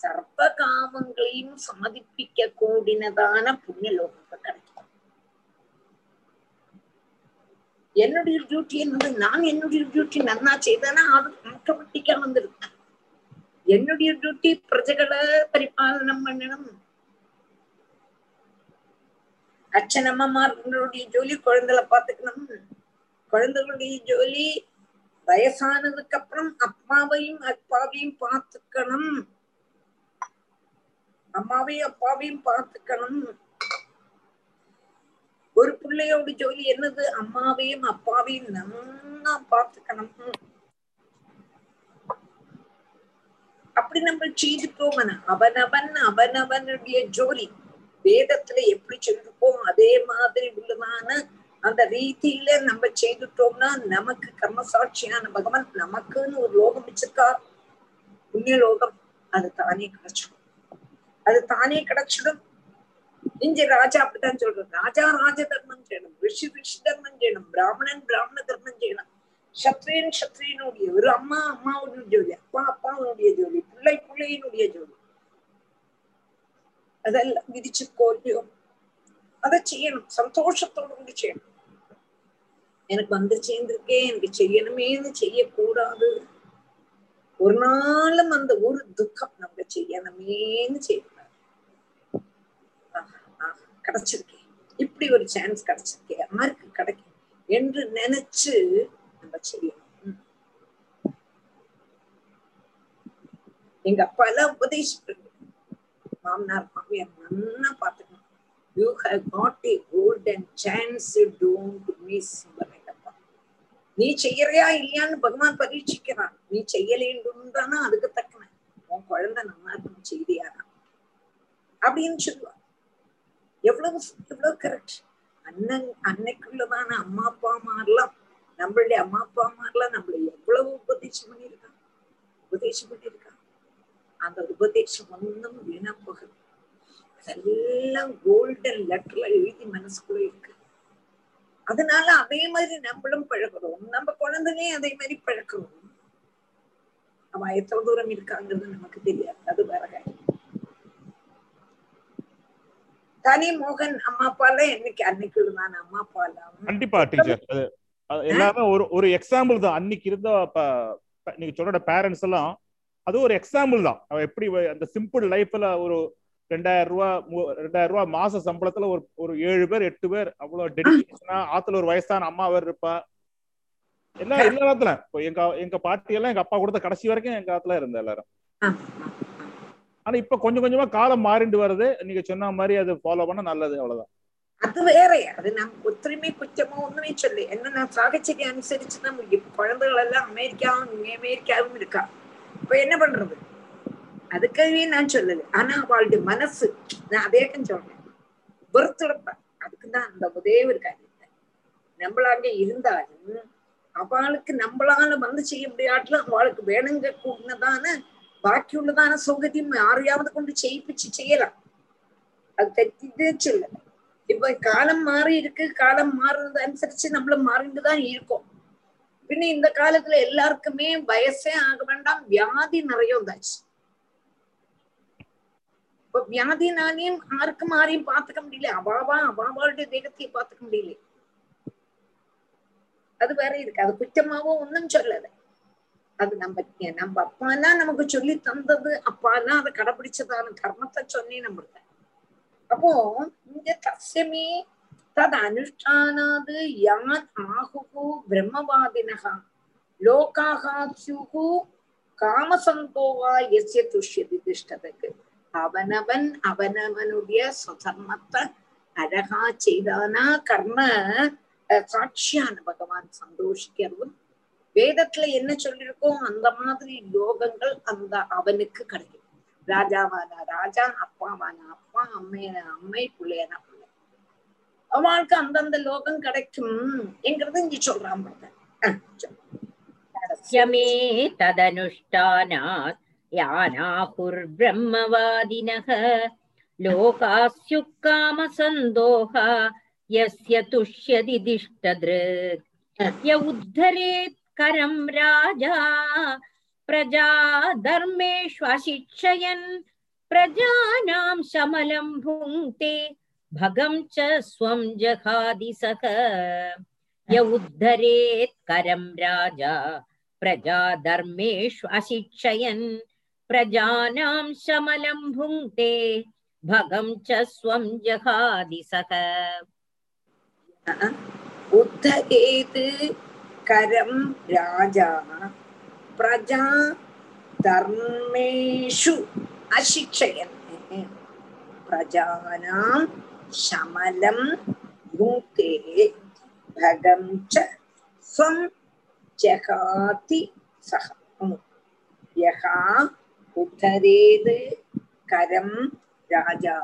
சர்வ காமங்களையும் சமதிப்பிக்க கூடினதான புண்ணிய லோகத்தை கிடைக்கும். என்னுடைய டியூட்டி என்னது நான் என்னுடைய டியூட்டி நன்னா செய்தேன்னா அது ஆட்டோமேட்டிக்கா வந்துடும் என்னுடைய டியூட்டி பிரஜைகளை பரிபாலனம் பண்ணணும். அச்சனம்மமார்களுடைய ஜோலி குழந்தைகளை பாத்துக்கணும் குழந்தைகளுடைய ஜோலி வயசானதுக்கு அப்புறம் அப்பாவையும் அப்பாவையும் பார்த்துக்கணும். அம்மாவையும் அப்பாவையும் பார்த்துக்கணும். ஒரு பிள்ளையோட ஜோலி என்னது? அம்மாவையும் அப்பாவையும் நல்லா பார்த்துக்கணும். அப்படி நம்ம செய்துட்டோம் அவனவன் அவனவனுடைய ஜோலி. வேதத்துல எப்படி சொல்லிருக்கோம்? அதே மாதிரி உள்ளதான அந்த ரீதியில நம்ம செய்துட்டோம்னா நமக்கு கர்மசாட்சியான பகவான் நமக்குன்னு ஒரு லோகம் வச்சிருக்கா புண்ணிய லோகம் அது தானே கிடைச்சிடும். அது தானே கிடைச்சிடும். இங்க ராஜா அப்படித்தான் சொல்றான் ராஜா ராஜ தர்மம் செய்யணும். ரிஷி ரிஷி தர்மம் செய்யணும். பிராமணன் பிராமண தர்மம் செய்யணும். சத்ரியன் சத்ரியனுடைய ஒரு அம்மா அம்மாவுடைய ஜோலி அப்பா அப்பாவுடைய ஜோலி பிள்ளை பிள்ளையினுடைய ஜோலி அதெல்லாம் விதிச்சு கோல்லையோ அதை செய்யணும். சந்தோஷத்தோடு கூட செய்யணும். எனக்கு வந்து சேர்ந்திருக்கேன் எனக்கு செய்யணுமேன்னு செய்யக்கூடாது. ஒரு நாளும் அந்த ஒரு துக்கம் நம்ம செய்யணுமேன்னு செய்யணும் கிடைச்சிருக்கே கிடைச்சிருக்கேன். இப்படி ஒரு சான்ஸ் கிடைச்சிருக்கேன். யாருக்கு கிடைக்கும் என்று நினைச்சு நம்ம செய்யணும். எங்க அப்பா எல்லாம் உபதேசிப்பாங்க மாமனார் மாமியார் நல்லா பாத்துக்கணும் you have got a golden chance don't miss நீ செய்யறியா இல்லையான்னு பகவான் பரீட்சிக்கிறான். நீ செய்யலேன்றானா அதுக்கு தக்கன. உன் குழந்தை நல்லா இருக்கணும் செய்தியாரா? அப்படின்னு சொல்லுவா. எவ்வளவு எவ்வளவு கரெக்ட் அண்ணன் அன்னைக்குள்ளதான அம்மா அப்பா மாரெல்லாம் நம்மளுடைய அம்மா அப்பா மாரெல்லாம் நம்மளை எவ்வளவு உபதேசம் பண்ணியிருக்கான் உபதேசம் பண்ணியிருக்கான் அந்த உபதேசம் ஒன்றும் வீணா போகுது அதெல்லாம் கோல்டன் லெட்டர்ல எழுதி மனசுக்குள்ள இருக்கு. அதனால அதே மாதிரி நம்மளும் பழகிறோம். நம்ம குழந்தைங்க அதே மாதிரி பழக்கிறோம் அவன் எத்தனை தூரம் இருக்காங்கிறது நமக்கு தெரியாது. அது வேற காரியம். தனி மோகன் அம்மா அப்பால என்னைக்கு அன்னைக்கு நான் அம்மா அப்பாலாம் கண்டிப்பா டீச்சர் எல்லாமே ஒரு ஒரு எக்ஸாம்பிள் தான். அன்னைக்கு இருந்த நீங்க சொல்ற பேரண்ட்ஸ் எல்லாம் அது ஒரு எக்ஸாம்பிள் தான். எப்படி அந்த சிம்பிள் லைஃப்ல ஒரு ரெண்டாயிரம் ரூபாய் மூ- ரெண்டாயிரம் ரூபாய் மாச சம்பளத்துல ஒரு ஒரு ஏழு பேர் எட்டு பேர் அவ்வளவு டெடிகேஷனா ஆத்துல ஒரு வயசான அம்மா வேற இருப்பா. எல்லா எல்லா இடத்துல இப்போ எங்க எங்க பாட்டி எல்லாம் எங்க அப்பா கொடுத்த கடைசி வரைக்கும் எங்க ஆத்துல இருந்த எல்லாரும். ஆனா இப்ப கொஞ்சம் கொஞ்சமா காலம் மாறிண்டு வருது. நீங்க சொன்ன மாதிரி அது ஃபாலோ பண்ண நல்லது அவ்வளவுதான். அது வேற. அது நம்ம ஒத்துரிமை குற்றமோ ஒண்ணுமே சொல்லு. என்ன சாகச்சேரி அனுசரிச்சு தான் இப்ப குழந்தைகள் எல்லாம் அமெரிக்காவும் இங்க அமெரிக்காவும் இருக்கா? இப்ப என்ன பண்றது? அதுக்காகவே நான் சொல்லல. ஆனா அவளுடைய மனசு நான் அதேக்கம் சொல்றேன் வெறுத்துடப்ப அதுக்குதான் அந்த ஒரே ஒரு காரியத்தை நம்மளாக இருந்தாலும் அவளுக்கு நம்மளால வந்து செய்ய முடியாட்டிலும் அவளுக்கு வேணுங்க கூடதான பாக்கி உள்ளதான சௌகரியம் யாரையாவது கொண்டு செய்யிப்பிச்சு செய்யலாம் அது தெറ്റിதே சொல்லல இப்ப காலம் மாறி இருக்கு காலம் மாறுறது அனுசரிச்சு நம்மளும் மாறிட்டு தான் இருக்கோம் இந்த காலத்துல எல்லாருக்குமே வயசே ஆக வேண்டாம் வியாதி நிறைய வந்தாச்சு இப்ப வியாதினாலையும் யாருக்கும் யாரையும் பாத்துக்க முடியல அவாவா அவாவாளுடைய தேகத்தையும் பாத்துக்க முடியல அது வேற இருக்கு அது குற்றமாவோ ஒன்னும் சொல்லல அது நம்ம நம்ம அப்பாலாம் நமக்கு சொல்லி தந்தது. அப்பாலாம் அதை கடைபிடிச்சதான கர்மத்தை சொன்னே நம்மளுக்கு. அப்போ இங்க தஸ்யமே தது அனுஷ்டானாது யான் ஆகுகு பிரம்மவாதினகா லோகாக ஸ்யுகு காமசந்தோவா எஸ்ய துஷ்யதி திஷ்டதுக்கு அவனவன் அவனவனுடைய சுதர்மத்தை அழகா செய்தானா? கர்ம சாட்சியான பகவான் சந்தோஷிக்கிறதும் வேதத்துல என்ன சொல்லியிருக்கோ அந்த மாதிரி யோகங்கள் அந்த அவனுக்கு கிடைக்கும். ராஜாவானா ராஜா அப்பாவானா அப்பா அம்மையன அம்மை பிள்ளையனா பிள்ளை. அவளுக்கு அந்தந்த லோகம் கிடைக்கும் என்கிறது இங்க சொல்றான் சமே ததனுஷ்டானாத் யானாகுர்பிரம்மவாதினக லோகாஸ்யுக்காமசந்தோஹா யஸ்ய துஷ்யதி திஷ்டதிருக் ய உத்தரேத் करम राजा, प्रजा धर्मेष्वशिक्षयन् प्रजानां शमलं भुङ्क्ते, भगं च स्वं जहादिसः य उद्धरेत् करं राजा, प्रजा धर्मेष्वशिक्षयन् प्रजानां शमलं भुङ्क्ते, भगं च स्वं जहादिसः उद्धरेत् கரம் ராஜா. பிரஜா தர்மேஷு அசிக்ஷயன் பிரஜானாம் சமலம் யுங்கே பகம் ச ஸ்வம் ஜகாதி சகம் யகா உத்தரேது கரம் ராஜா.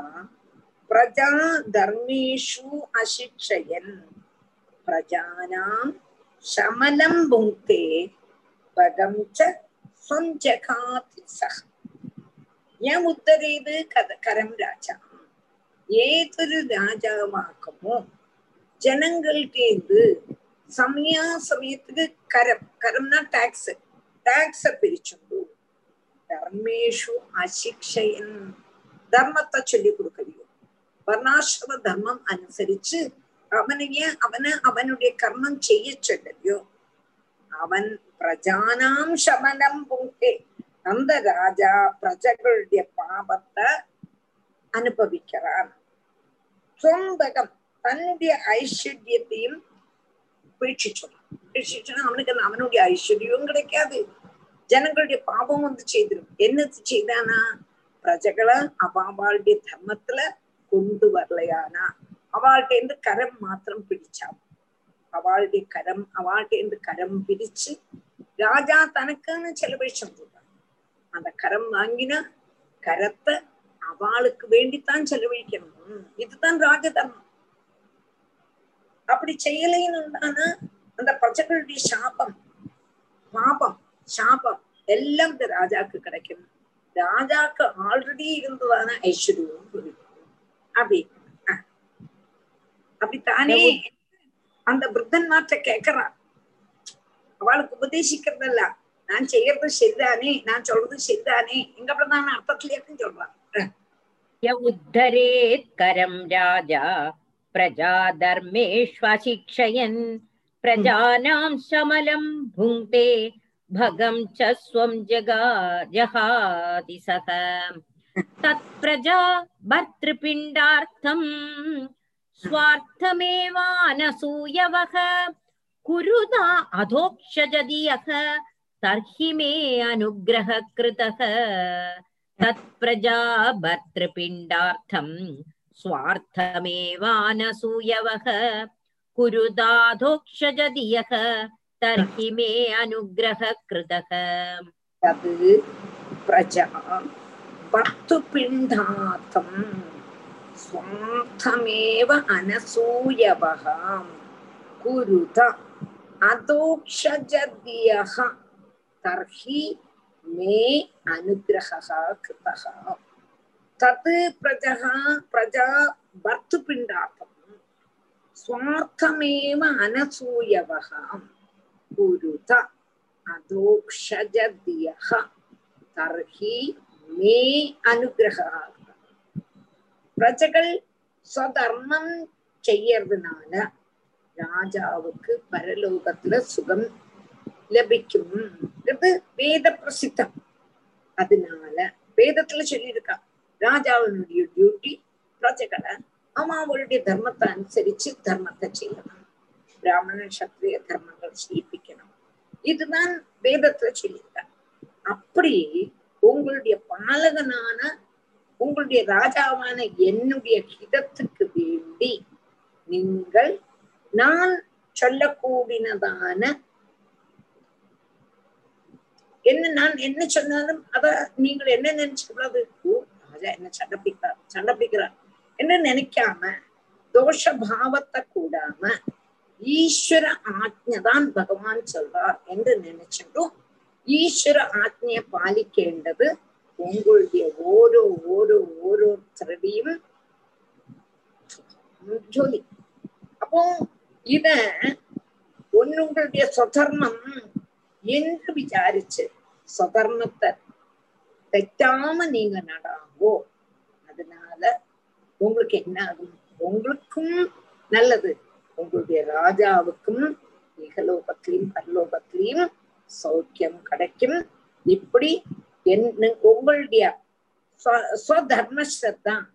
பிரஜா தர்மேஷு அசிக்ஷயன். பிரஜானாம் சமலம் புங்கே பகம் ச ஸ்வம் ஜகாதி சக ஏன் உத்தரேது கத கரம் ராஜா ஏதொரு ராஜாவாக்கமோ ஜனங்கள்டேந்து சமயா சமயத்துக்கு கரம் கரம்னா டாக்ஸ் டாக்ஸ பிரிச்சுண்டு தர்மேஷு அசிக்ஷயன் தர்மத்தை சொல்லி கொடுக்கலையோ வர்ணாசிரம தர்மம் அனுசரிச்சு அவனைய அவனை அவனுடைய கர்மம் செய்ய சொல்லலையோ? அவன் பிரஜானாம் சமனம் புங்கே. அந்த ராஜா பிரஜகளுடைய பாபத்தை அனுபவிக்கிறான். சொந்தகம் தன்னுடைய ஐஸ்வர்யத்தையும் வீழ்ச்சிச்சொல்றான் வீழ்ச்சிச்சோன்னா அவனுக்கு அவனுடைய ஐஸ்வர்யமும் கிடைக்காது. ஜனங்களுடைய பாபம் வந்து செய்திடும் என்னது செய்தானா? பிரஜகளை அவாவாளுடைய தர்மத்துல கொண்டு வரலையானா? அவள்கிட்ட இருந்து கரம் மாத்திரம் பிடிச்சான் அவளுடைய கரம் அவள்கிட்ட இருந்து கரம் பிரிச்சு ராஜா தனக்குன்னு செலவழிச்சு சொல்றான் அந்த கரம் வாங்கினா கரத்தை அவளுக்கு வேண்டித்தான் செலவழிக்கணும். இதுதான் ராஜதர்மம். அப்படி செய்யலைன்னு உண்டானா அந்த பிரஜைகளுடைய சாபம் பாபம் சாபம் எல்லாம் இந்த ராஜாக்கு கிடைக்கும் ராஜாக்கு ஆல்ரெடி இருந்ததான ஐஸ்வர்யம் போயிடும் அப்படி அஹ். அப்படித்தானே அந்த பிருத்தன்மார்ட்ட கேக்குறான் அவளுக்கு உபதேசிக்கிறதல்ல நான் செய்யறது சரிதானே நான் சொல்றது சரிதானே எங்க பிரதான அர்த்தத்திலேயும் சொல்றான் அஹ். य उद्धरेत् करं राजा प्रजाधर्मेष्वशिक्षयन् प्रजानां शमलं भुङ्क्ते भगं च स्वं जगा जहाति सः तत्प्रजा भर्तृपिण्डार्थम् स्वार्थमेवानसूयवः कुरुता अधोक्षजदियः तर्हि मे अनुग्रहः कृतः तत्प्रजा भर्तृपिण्डार्थम् स्वार्थमेवानसूयवः कुरुदाधोक्षजदियः तर्हि मे अनुग्रहः कृतः तद् प्रजा भक्तुपिण्डार्थं ஸ்வந்தமேவ அனசூயவகாம். குருத அதோக்ஷஜத்யஹ தர்ஹி மே அனுகிரகா கிருதா தத் பிரஜா பிரஜா வர்த்துபிண்டார்த்தம் ஸ்வார்த்தமேவ அனசூயவகாம். குருத அதோக்ஷஜத்யஹ தர்ஹி மே அனுகிரகா பிரஜைகள் சதர்மம் செய்யறதுனால ராஜாவுக்கு பரலோகத்துல சுகம் லபிக்கும் இது வேத பிரசித்தம். அதனால வேதத்துல சொல்லியிருக்கா ராஜாவினுடைய டியூட்டி பிரஜைகளை அவன் அவளுடைய தர்மத்தை அனுசரிச்சு தர்மத்தை செய்யணும். பிராமணன் சத்திரிய தர்மங்கள் செய்யிப்பிக்கணும். இதுதான் வேதத்துல சொல்லியிருக்க. அப்படி உங்களுடைய பாலகனான உங்களுடைய ராஜாவான என்னுடைய ஹிதத்துக்கு வேண்டி நீங்கள் நான் சொல்லக்கூடினதான என்ன நான் என்ன சொன்னாலும் அத நீங்கள் என்ன நினைச்சுக்கூடாது ராஜா என்ன சண்டை பிடிக்கிறார் சண்டை என்ன நினைக்காம தோஷ பாவத்தை கூடாம ஈஸ்வர ஆக்ஞதான் பகவான் சொல்றார் என்று நினைச்சிட்டும் ஈஸ்வர ஆக்ஞைய பாலிக்கேண்டது உங்களுடைய ஓரோ ஓரோ ஓரோருத்தருடையும் ஜோதி. அப்போ இத ஒன்னுங்களுடைய சொதர்மம் என்று விசாரிச்சு சொதர்மத்தை தைக்காம நீங்க நடாங்கோ. அதனால உங்களுக்கு என்ன ஆகும் உங்களுக்கும் நல்லது. உங்களுடைய ராஜாவுக்கும் இகலோகத்திலையும் பரலோகத்திலையும் சௌக்கியம் கிடைக்கும். இப்படி என் உங்களுடைய தான்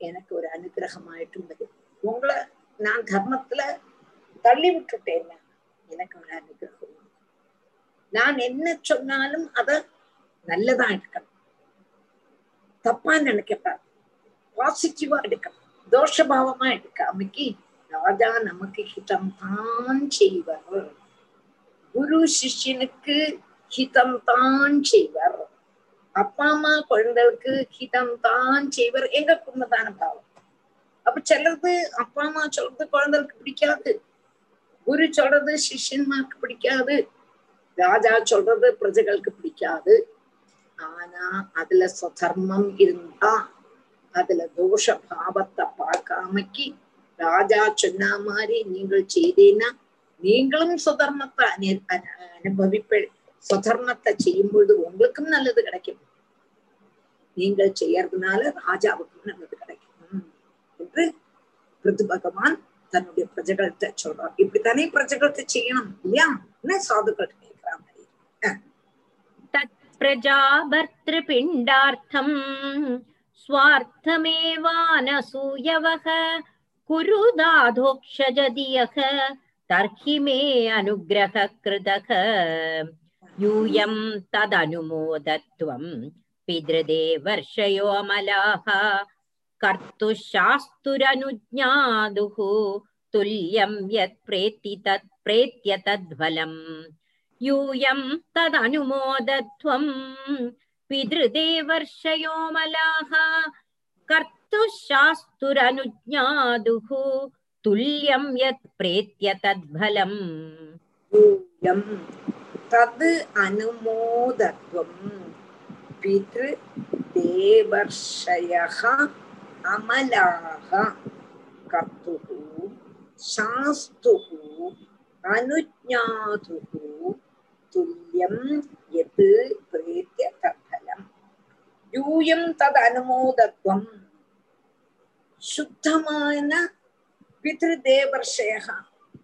எனக்கு ஒரு அனுகிரகமாயிட்டும் வரும் உங்களை நான் தர்மத்துல தள்ளி விட்டுட்டேன் எனக்கு ஒரு அனுகிரகம். நான் என்ன சொன்னாலும் அத நல்லதா எடுக்கணும். தப்பா நினைக்கப்படாது பாசிட்டிவா எடுக்கணும். தோஷபாவமா எடுக்காமக்கி ராஜா நமக்கு ஹிதம் தான் செய்வார். குரு சிஷ்யனுக்கு ஹிதம் தான் செய்வர். அப்பா அம்மா குழந்தைகளுக்கு ஹிதம் தான் செய்வர். எங்க குடும்பத்தான பாவம். அப்ப சிலது அப்பா அம்மா சொல்றது குழந்தைகளுக்கு பிடிக்காது. குரு சொல்றது சிஷ்யன்மாருக்கு பிடிக்காது. ராஜா சொல்றது பிரஜைகளுக்கு பிடிக்காது. ஆனா அதுல சுதர்மம் இருந்தா அதுல தோஷ பாவத்தை பார்க்காமக்கி ராஜா சொன்ன மாதிரி நீங்கள் செய்தீன்னா நீங்களும் சுதர்மத்தை அனு- அனு- சுதர்மத்தை செய்யும் பொழுது உங்களுக்கும் நல்லது கிடைக்கும் நீங்கள் செய்யறதுனால ராஜாவுக்கும் நல்லது கிடைக்கும் என்று பிருது பகவான் தன்னுடைய பிரஜகள்கிட்ட சொல்றார் இப்படித்தானே பிரஜகள்கிட்ட செய்யணும் இல்லையா என்ன சாதுக்கள் கேட்கிற மாதிரி प्रजाभर्तृपिण्डार्थम् स्वार्थमेवानसूयवः कुरु दाधोक्षजदियः तर्हि मे अनुग्रहः कृतः यूयं तदनुमोदत्वं पितृदेवर्षयोऽमलाः। कर्तुः शास्तुरनुज्ञादुः तुल्यं यत् प्रेति तत् प्रेत्य तद्फलम्। यूयं तदनुमोदत्वं पितृदेवर्षयोमलाः कर्तुः शास्तुरनुज्ञादुः तुल्यं यत् प्रेत्य तद्फलम्। यूयं தது அனுமோதத்வம் பித்ரு தேவர்ஷயः அமலாக கர்த்துः சாஸ்துகு அனுஜாதுகு துல்லியம் எது பிரேத்திய தத்பலம் யூயம் தது அனுமோதத்வம் சுத்தமான பித்ரு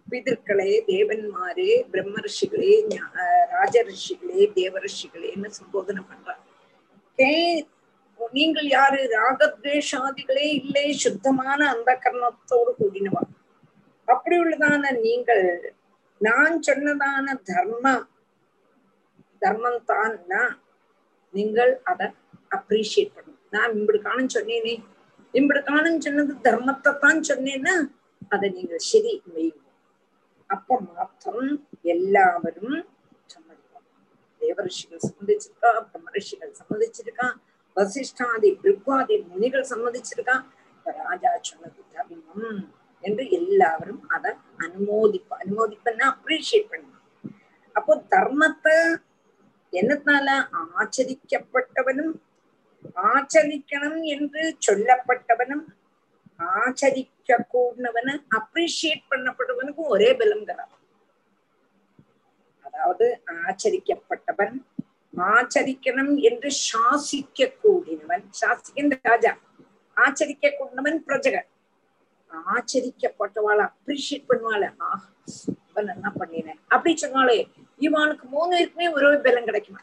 தேவர்ஷயः பிதர்களே தேவன்மாரே பிரம்ம ரிஷிகளே ராஜ ரிஷிகளே தேவ ரிஷிகளேன்னு சம்போதனை பண்றாங்க கே நீங்கள் யாரு? ராகத்வேஷாதிகளே இல்லை சுத்தமான அந்த கர்ணத்தோடு கூடினவா? அப்படி உள்ளதான நீங்கள் நான் சொன்னதான தர்ம தர்மம் தான்னா நீங்கள் அதை அப்ரிஷியேட் பண்ணணும். நான் இப்படி காணும் சொன்னேனே. இப்படி காணும் சொன்னது தர்மத்தை தான் சொன்னேன்னா அதை நீங்கள் சரி மெய்யும் அப்ப மாத்திரம் எல்லாவரும் சம்மதிப்பாங்க. தேவரிஷிகள் சம்மதிச்சிருக்கா பிரம்மரிஷிகள் சம்மதிச்சிருக்கா வசிஷ்டாதி பிருக்வாதி முனிகள் சம்மதிச்சிருக்கா ராஜா சொன்னது தர்மம் என்று எல்லாரும் அதை அனுமோதிப்ப அனுமோதிப்பன்னா அப்ரிஷியேட் பண்ணுவாங்க அப்போ தர்மத்தை என்னத்தால ஆச்சரிக்கப்பட்டவனும் ஆச்சரிக்கணும் என்று சொல்லப்பட்டவனும் ஆச்சரிக்க கூடினவன அப்ரிஷியேட் பண்ணப்படுவனுக்கும் ஒரே பலங்கிறான் அதாவது ஆச்சரிக்கப்பட்டவன் ஆச்சரிக்கணும் என்று சாசிக்க கூடினவன் சாசிக்கின்ற ராஜா ஆச்சரிக்க கூடினவன் பிரஜகன். ஆச்சரிக்கப்பட்டவாள் அப்ரிஷியேட் பண்ணுவாள். ஆஹ் இவன் என்ன பண்ணினேன் அப்படி சொன்னாலே இவனுக்கு மூணு இருக்குமே ஒரே பலம் கிடைக்குமா?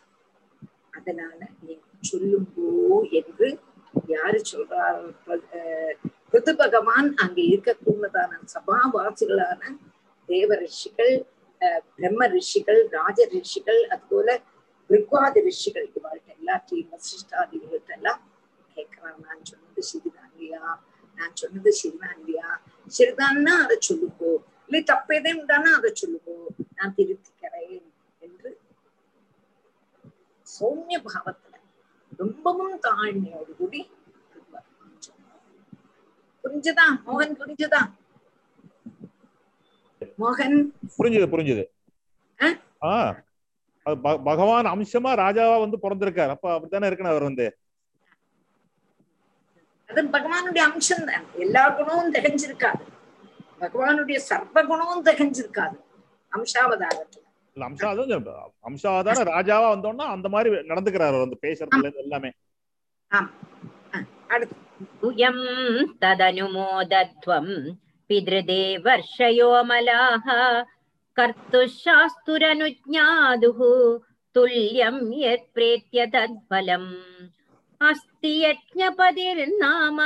அதனால நீ சொல்லுங்கோ என்று யாரு சொல்றாரு பிருது பகவான் அங்க இருக்கக்கூடியதான சபாவாசிகளான தேவ ரிஷிகள் அஹ், பிரம்ம ரிஷிகள் ராஜ ரிஷிகள் அதுபோல ரிக்வாதி ரிஷிகள் இவாள்கிட்ட எல்லாத்தையும் வசிஷ்டாதிகள்கிட்ட எல்லாம் கேட்கிறான் நான் சொன்னது சரிதான் இல்லையா? நான் சொன்னது சரிதான் இல்லையா? சரிதான்னா அதை சொல்லுங்கோ. இல்லை தப்பேதே தானே அதை சொல்லுங்கோ. நான் திருத்திக்கிறேன் என்று சௌமிய பாவத்துல ரொம்பவும் தாழ்மையோடு கூடி புரிஞ்சுதா? மோகன் புரிஞ்சுதா? மோகன்? புரிஞ்சுது புரிஞ்சுது. பகவான் அம்சமா ராஜாவா வந்து பிறந்திருக்காரு. அப்ப அப்படித்தானே இருக்கணும் அவர் வந்து? அது பகவானுடைய அம்சம் தான். எல்லா குணமும் திகஞ்சிருக்காது. பகவானுடைய சர்வ குணமும் திகஞ்சிருக்காது. அம்சாவதாரத்துல. இல்ல அம்சா தான் அம்சாதான ராஜாவா வந்தோம்னா அந்த மாதிரி நடந்துக்கிறாரு வந்து பேசுறதுல எல்லாமே. அடுத்து. यूयं तदनुमोदध्वं पितृदेवर्षयोमलाः कर्तुः शास्तुरनुज्ञादुः तुल्यं यत् प्रेत्य तत्फलम् अस्ति यज्ञपतिर्नाम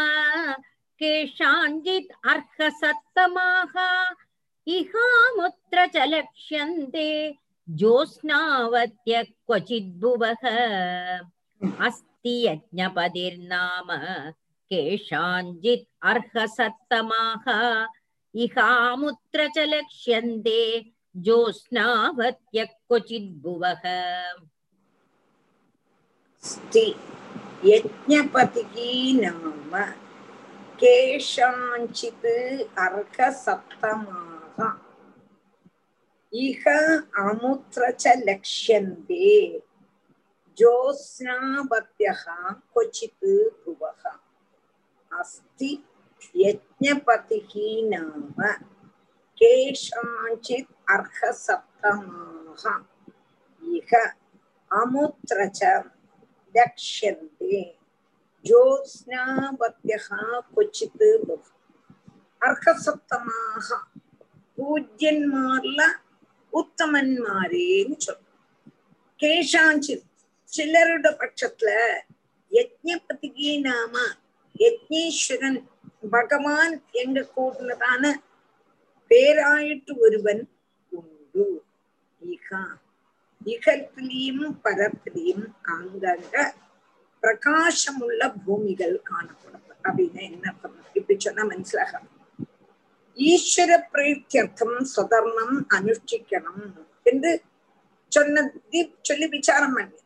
केषाञ्चित् अर्हसत्तमाः इहामुत्र च लक्ष्यन्ते ज्योत्स्नावत्य क्वचिद्भुवः अस्ति यज्ञपतिर्नाम केषाञ्चित् अर्हसत्तमाः इहामुत्र च लक्ष्यन्ते ज्योत्स्नावत्य क्वचिद्भुवः नाम केषाञ्चित् अर्हसत्तमाः इह अमुत्र च लक्ष्यन्ते ज्योत्स्नावत्यः क्वचित् भुवः। அஸ்தி யஜ்ஞபதிகி நாம கேஷாஞ்சித் அர்ஹ சப்தமாக இக அமுத்ரச்ச தக்ஷந்தே ஜோஸ்னாபத்யக கொச்சித் பவதி അർഹസപ്തമാഹ പൂജ്യന്മാരില ഉത്തമന്മാരേന്ന് ചൊല്ലും കേശാഞ്ചിത് ചിലരുടെ പക്ഷത്തില് യജ്ഞപതികി നാമ யஜ்ஞேஸ்வரன் பகவான் என்று கூடினதான பேராயிட்டு ஒருவன் உண்டு. இகா இகத்திலையும் பரத்திலையும் அங்கங்க பிரகாசமுள்ள பூமிகள் காணப்படும். அப்படின்னு என்ன இப்படி சொன்னா மனசிலாகும் ஈஸ்வர பிரீத்தியர்த்தம் சுதர்ணம் அனுஷ்டிக்கணும் என்று சொன்னது சொல்லி விசாரம் பண்ணி.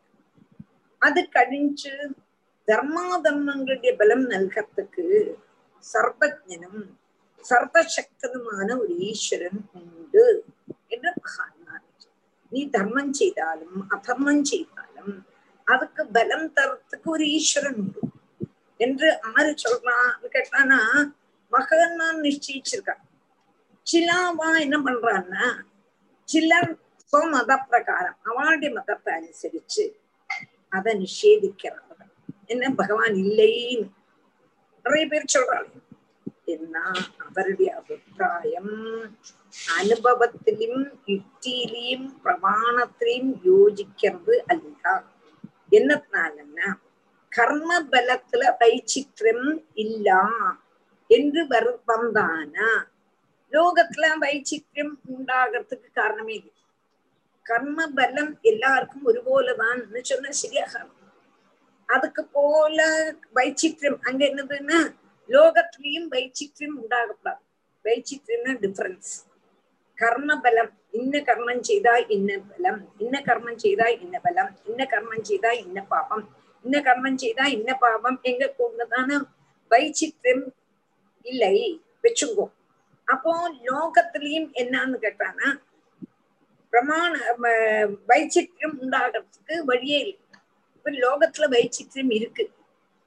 அது கழிஞ்சு தர்மாதர்மங்களுடைய பலம் நல்கத்துக்கு சர்வஜனும் சர்வசக்தனுமான ஒரு ஈஸ்வரன் உண்டு என்று மகான்மார் நீ தர்மம் செய்தாலும் அதர்மம் செய்தாலும் அதுக்கு பலம் தரத்துக்கு ஒரு ஈஸ்வரன் உண்டு என்று ஆறு சொல்றான்னு கேட்டானா மகன்மான் நிச்சயிச்சிருக்கான் சிலாவா என்ன பண்றான்னா சிலர் மத பிரகாரம் அவளுடைய மதத்தை அனுசரிச்சு அதை நிஷேதிக்கிறான் என்ன பகவான் இல்லைன்னு? நிறைய பேர் சொல்றாங்க. என்ன அவருடைய அபிப்பிராயம்? அனுபவத்திலும் யுக்தியிலையும் பிரமாணத்திலையும் யோஜிக்கிறது அல்ல. என்னத்தினாலன்னா கர்ம பலத்துல வைச்சித்திரம் இல்ல என்று வரு வந்தானா லோகத்துல வைச்சித்திரம் உண்டாகிறதுக்கு காரணமே இல்லை. கர்ம பலம் எல்லாருக்கும் ஒருபோலதான்னு சொன்னா சரியாக அதுக்கு போல வைச்சித்திரம். அங்க என்னதுன்னா லோகத்திலையும் வைச்சித்திரம் உண்டாகப்படாது வைச்சித்திரம்னா டிஃபரன்ஸ் கர்ம பலம் இன்ன கர்மம் செய்தா இன்ன பலம். இன்ன கர்மம் செய்தா இன்ன பலம். இன்ன கர்மம் செய்தா இன்ன பாபம். இன்ன கர்மம் செய்தா இன்ன பாபம். எங்க கொண்டுதான வைச்சித்திரம் இல்லை வச்சுங்கோ அப்போ லோகத்திலையும் என்னன்னு கேட்டானா பிரமாண வைச்சித்திரம் உண்டாகிறதுக்கு வழியே இல்லை. லோகத்துல வைச்சித்திரம் இருக்கு.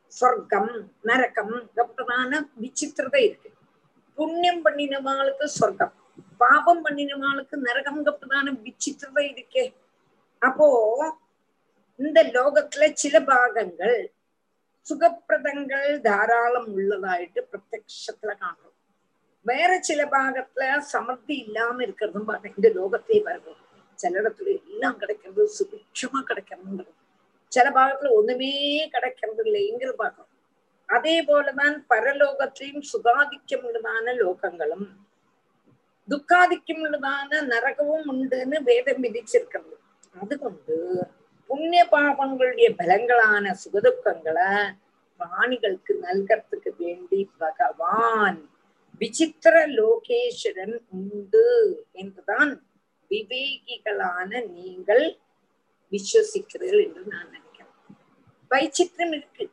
சொர்க்கம் நரக்கம் அப்படிதான விசித்திரதை இருக்கு. புண்ணியம் பண்ணினவாளுக்கு சொர்க்கம் பாபம் பண்ணினவாளுக்கு நரகம் அப்படிதான விசித்திரதை இருக்கே. அப்போ இந்த லோகத்துல சில பாகங்கள் சுகப்பிரதங்கள் தாராளம் உள்ளதாயிட்டு பிரத்யத்துல காணும். வேற சில பாகத்துல சமர்த்தி இல்லாம இருக்கிறதும் பாக்க இந்த லோகத்தையே வருவோம். சில இடத்துல எல்லாம் கிடைக்கிறது சுபிட்சமா கிடைக்கிறது சில பாகத்துல ஒண்ணுமே கிடைக்கிறது இல்லைங்கிற பார்க்கணும் அதே போலதான் பரலோகத்தையும் சுகாதிக்கம் உள்ளதான லோகங்களும். துக்காதிக்கம் உள்ளதான நரகமும் உண்டுன்னு வேதம் விதிச்சிருக்கிறது. அது கொண்டு புண்ணிய பாபங்களுடைய பலங்களான சுகதுக்கங்களை பிராணிகளுக்கு நல்கறதுக்கு வேண்டி பகவான் விசித்திர லோகேஸ்வரன் உண்டு என்றுதான் விவேகிகளான நீங்கள் விசுவசிக்கிறீர்கள் என்று நான் நினைக்கிறேன் வைச்சித்திரம் இருக்கு.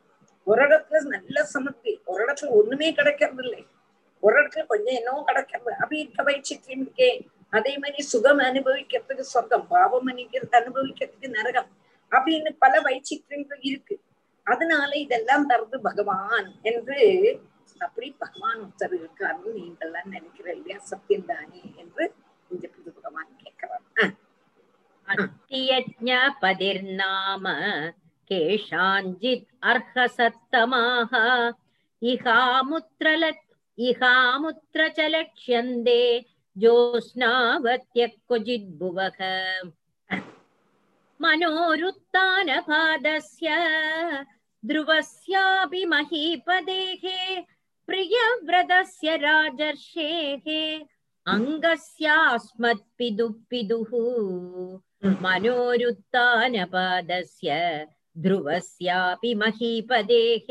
ஒரு இடத்துல நல்ல சமத்து ஒரு இடத்துல ஒண்ணுமே கிடைக்கிறது இல்லை ஒரு இடத்துல கொஞ்சம் என்னவோ கிடைக்கிறது. அப்படி இருக்க வைச்சித்திரம் இருக்கே. அதே மாதிரி சுகம் அனுபவிக்கிறதுக்கு சொர்க்கம் பாவம் அனுக்கிறது அனுபவிக்கிறதுக்கு நரகம் அப்படின்னு பல வைச்சித்திரங்கள் இருக்கு. அதனால இதெல்லாம் தருது பகவான் என்று அப்படி பகவான் ஒருத்தர் இருக்காருன்னு நீங்கள்லாம் நினைக்கிற இல்லையா? சத்தியம் தானே என்று இந்த புது பகவான் கேட்கிறார். பதிர்நாம केषाञ्चित् अर्हसत्तमाः। इहामुत्र इहामुत्र च लक्ष्यन्ते ज्योत्स्नावत्य क्वचिद्भुवः मनोरुत्थानपादस्य ध्रुवस्यापि महीपदेः प्रियव्रतस्य राजर्षेः अङ्गस्यास्मत्पिदुः मनोरुत्थानपादस्य ध्रुवस्यापि महीपदेः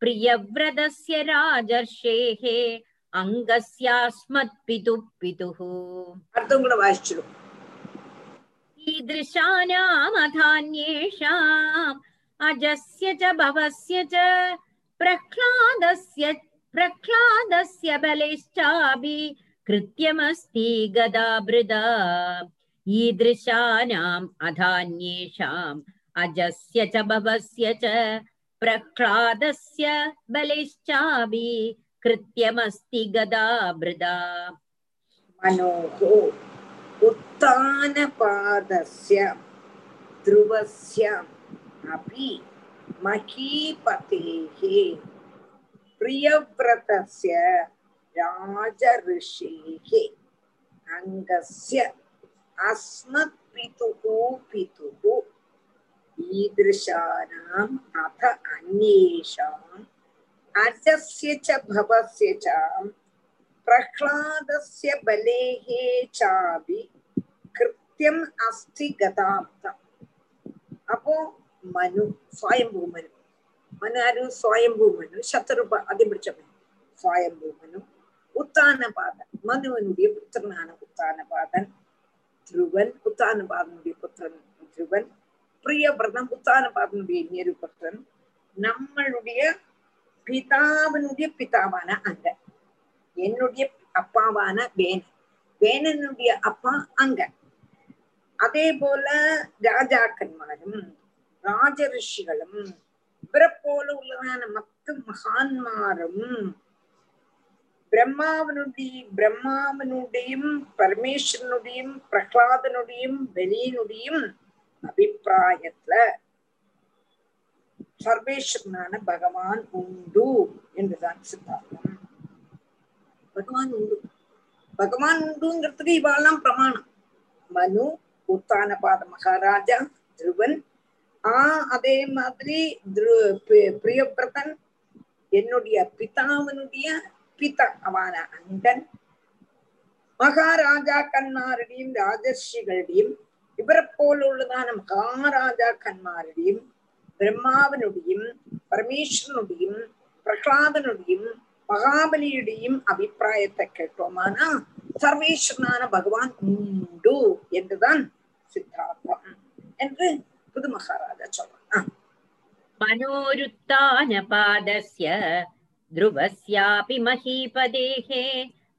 प्रियव्रतस्य राजर्षेः अङ्गस्यास्मत्पितुः पितुः पितुः कीदृशानामधान्येषाम् अजस्य च भवस्य च प्रह्लादस्य प्रह्लादस्य बलेश्चापि कृत्यमस्ति गदाभृदा ईदृशानाम् अधान्येषाम् अजस्य च भवस्य च प्रह्लादस्य बलिश्चापि कृत्यमस्ति गदाभृदा मनोः उत्थानपादस्य ध्रुवस्य अपि महीपतेः प्रियव्रतस्य राजऋषेः अङ्गस्य अस्मत्पितुः पितुः ईदृशानाम् अथ अन्येषाम् अजस्य च भवस्य च प्रह्लादस्य बलेः चापि कृत्यम् अस्ति गताब्दम् அப்போ மனு சுவயம்பூ மனு மனு யாரு சுவயம்பூ மனு சத்ருப அதிபிடிச்சவன் சுவயம்பூ மனு உத்தானபாதன் மனுவனுடைய புத்திரனான உத்தானபாதன் துருவன் உத்தானபாதனுடைய புத்திரன் துருவன் பிரிய பிரதம் புத்தான பாபனுடைய நிருபகன் நம்மளுடைய பிதாவினுடைய பிதாவான அங்க என்னுடைய அப்பாவான வேணன் வேணனுடைய அப்பா அங்க. அதே போல ராஜாக்கன்மாரும் ராஜ ரிஷிகளும் போல உள்ளதான மக்க மகான்மாரும் பிரம்மாவனுடைய பிரம்மாவனுடையும் பரமேஸ்வரனுடையும் பிரகலாதனுடையும் வெளியினுடையும் அபிப்பிராயத்துல சர்வேஸ்வரனான பகவான் உண்டு என்றுதான் சித்தாந்தம். பகவான் உண்டு. பகவான் உண்டுங்கிறதுக்கு இவாள்லாம் பிரமாணம். மனு உத்தான மகாராஜா திருவன் ஆஹ் அதே மாதிரி பிரியபிரதன் என்னுடைய பிதாவனுடைய பிதா அவான அண்டன். மகாராஜா கண்ணாருடையும் ராஜஸ்ரீகளுடையும் ഇവരെ പോലുള്ളതാണ് മഹാരാജാക്കന്മാരുടെയും ബ്രഹ്മാവിനുടെയും പരമേശ്വരനുടെയും പ്രഹ്ലാദനുടെയും മഹാബലിയുടെയും അഭിപ്രായത്തെ കേട്ടോമാന സർവേശ്വരനാன ഭഗവാൻ ഉണ്ടു എന്നുതാണ് സിദ്ധാർത്ഥം എന്ന് പുതു മഹാരാജ ചൊല്ലണം मनोरुत्थानपादस्य ध्रुवस्यापि महीपदेः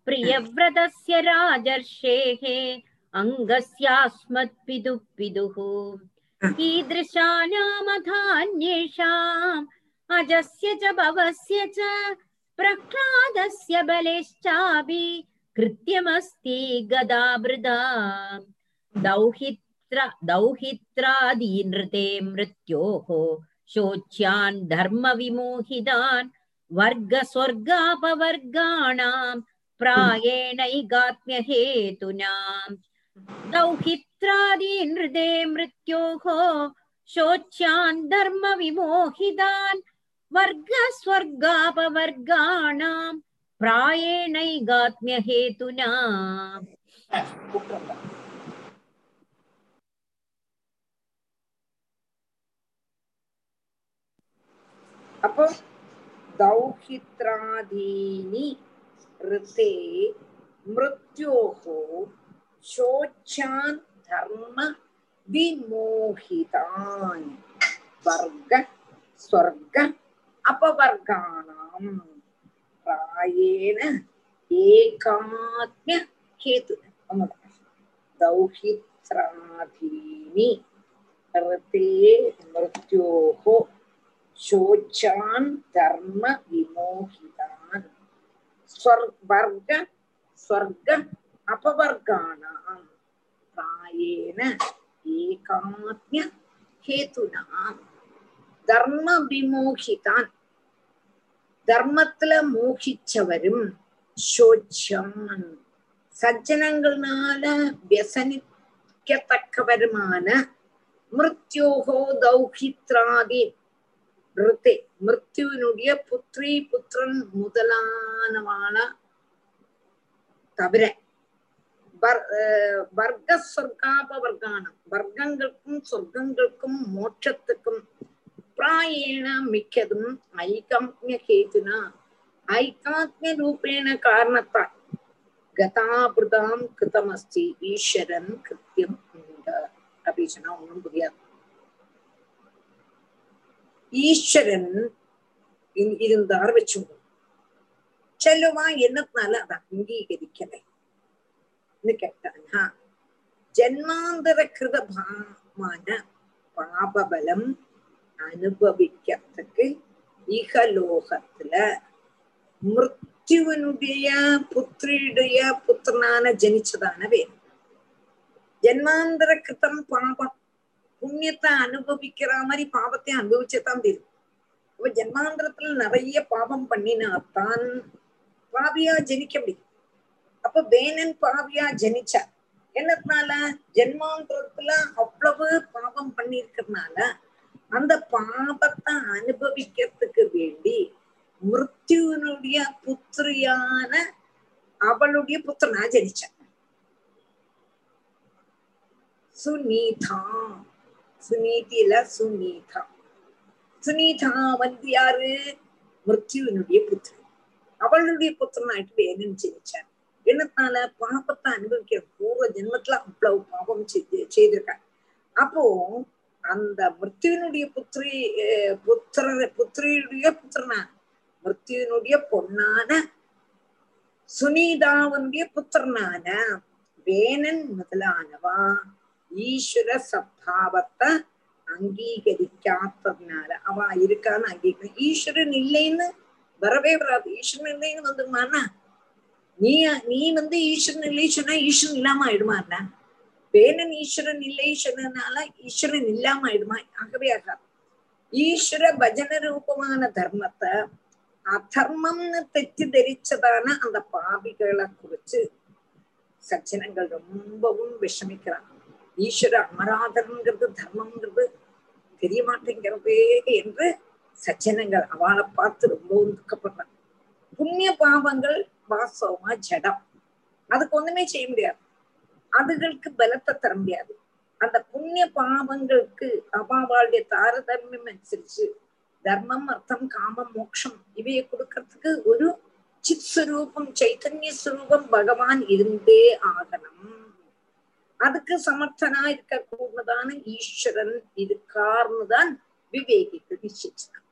प्रियव्रतस्य राजर्षेः अङ्गस्यास्मत्पितुः पितुः कीदृशानामथान्येषाम् अजस्य च भवस्य च प्रह्लादस्य बलेश्चापि कृत्यमस्ति गदाभृदा दौहित्र दौहित्रादीनृते मृत्योः शोच्यान् धर्मविमोहितान् वर्गस्वर्गापवर्गाणाम् प्रायेणैगात्म्यहेतुनाम् दौहित्रादीनृते मृत्योः शोच्यान् धर्मविमोहितान् वर्गस्वर्गापवर्गाणाम् प्रायेणैगात्म्यहेतुना அப்போ दौहित्रादीनि ऋते मृत्योः शोच्यान् धर्म विमोहितान् वर्ग स्वर्ग अपवर्गाणां प्रायेण एकात्म्य हेतु दौहित्रादीनि ऋते मृत्योः शोचान् धर्म विमोहितान् स्वर्ग स्वर्ग अपवर्गाणां प्रायेण एकात्म्य हेतुना தர்ம விமோகிதான் தர்மத்துல மோகிச்சவரும் சோச்சான் சஜ்ஜனங்கள்னால வியசனிக்கத்தக்கவருமான மிருத்யோகோ தௌஹித்ராதி ரித்தே மிருத்யுவினுடைய புத்ரி புத்திரன் முதலானவான தவிர வர்க்க சொர்க்காப வர்க்கானம் வர்க்கங்களுக்கும் சொர்க்கங்களுக்கும் மோட்சத்துக்கும் பிராயேண மிக்கதும் ஐகாத்மிய கேதுனா ஐகாத்மிய ரூபேண காரணத்தால் கதாபிருதாம் கிருதமஸ்தி ஈஸ்வரன் கிருத்தியம் அப்படின்னு சொன்னா ஒண்ணும் புரியாது. ஈஸ்வரன் இருந்தார் வச்சுங்க செல்லுமா என்னத்தினால அதை அங்கீகரிக்கலை. கேட்டானா ஜன்மாந்தர கிருதமான பாபபலம் அனுபவிக்கிறதுக்கு இகலோகத்துல மிருத்யுவனுடைய புத்திரியுடைய புத்திரனான ஜனிச்சதான வேணும் ஜன்மாந்தர கிருத்தம் பாபம் புண்ணியத்தை அனுபவிக்கிற மாதிரி பாவத்தை அனுபவிச்சதான் தெரியும் அப்ப ஜென்மாந்திரத்துல நிறைய பாவம் பண்ணினாத்தான் பாபியா ஜனிக்க முடியும் அப்ப வேணன் பாவியா ஜனிச்சார் என்னதுனால? ஜென்மாந்திரத்துல அவ்வளவு பாவம் பண்ணிருக்கிறதுனால அந்த பாபத்தை அனுபவிக்கிறதுக்கு வேண்டி மிருத்யுனுடைய புத்திரியான அவளுடைய புத்திரனா ஜனிச்சா சுனீதா சுனீதியில சுனீதா சுனீதா வந்து யாரு? மிருத்யுனுடைய புத்திரி. அவளுடைய புத்திரனாயிட்டு வேணும் ஜெனிச்சான். என்னத்தால பாபத்தை அனுபவிக்கிற பூர்வ ஜென்மத்துல அவ்வளவு பாவம் செய்து செய்திருக்காங்க. அப்போ அந்த மிருத்யுனுடைய புத்திரி அஹ் புத்திர புத்திரியுடைய புத்திரனா? மிருத்யுனுடைய பொண்ணான சுனீதாவுடைய புத்திரனான வேணன் முதலானவா? ஈஸ்வர சபாவத்தை அங்கீகரிக்காததுனால அவ இருக்கான்னு அங்கீகரி ஈஸ்வரன் இல்லைன்னு வரவே வராது. ஈஸ்வரன் இல்லைன்னு வந்துருமாண்ணா நீ நீ வந்து ஈஸ்வரன் இல்லை சொன்னா ஈஸ்வரன் இல்லாம ஆயிடுமா என்ன? வேணன் ஈஸ்வரன் இல்லை சொன்னதுனால ஈஸ்வரன் இல்லாம ஆயிடுமா? ஆகவே ஆகாது. ஈஸ்வர பஜன ரூபமான தர்மத்தை அதர்மம்னு தெச்சிதரிச்சதான அந்த பாவிகளை குறிச்சு சச்சினங்கள் ரொம்பவும் விஷமிக்கிறான் ஈஸ்வர அமராதரங்கிறது தர்மம்ங்கிறது தெரிய மாட்டேங்கிறதே என்று சச்சனங்கள் அவளை பார்த்து ரொம்பவும் துக்கப்படுறான் புண்ணிய பாவங்கள் வாஸ்தவமா ஜடம். அதுக்கு ஒண்ணுமே செய்ய முடியாது. அதுகளுக்கு பலத்தை தர முடியாது. அந்த புண்ணிய பாவங்களுக்கு அபாவாளுடைய தாரதமியம் அனுசரிச்சு தர்மம் அர்த்தம் காமம் மோட்சம் இவையை கொடுக்கறதுக்கு ஒரு சித் சுரூபம் சைத்தன்ய சுரூபம் பகவான் இருந்தே ஆகணும். அதுக்கு சமர்த்தனா இருக்க கூடதான ஈஸ்வரன் இருக்கார்னு தான் விவேகிகள் நிச்சயிச்சாங்க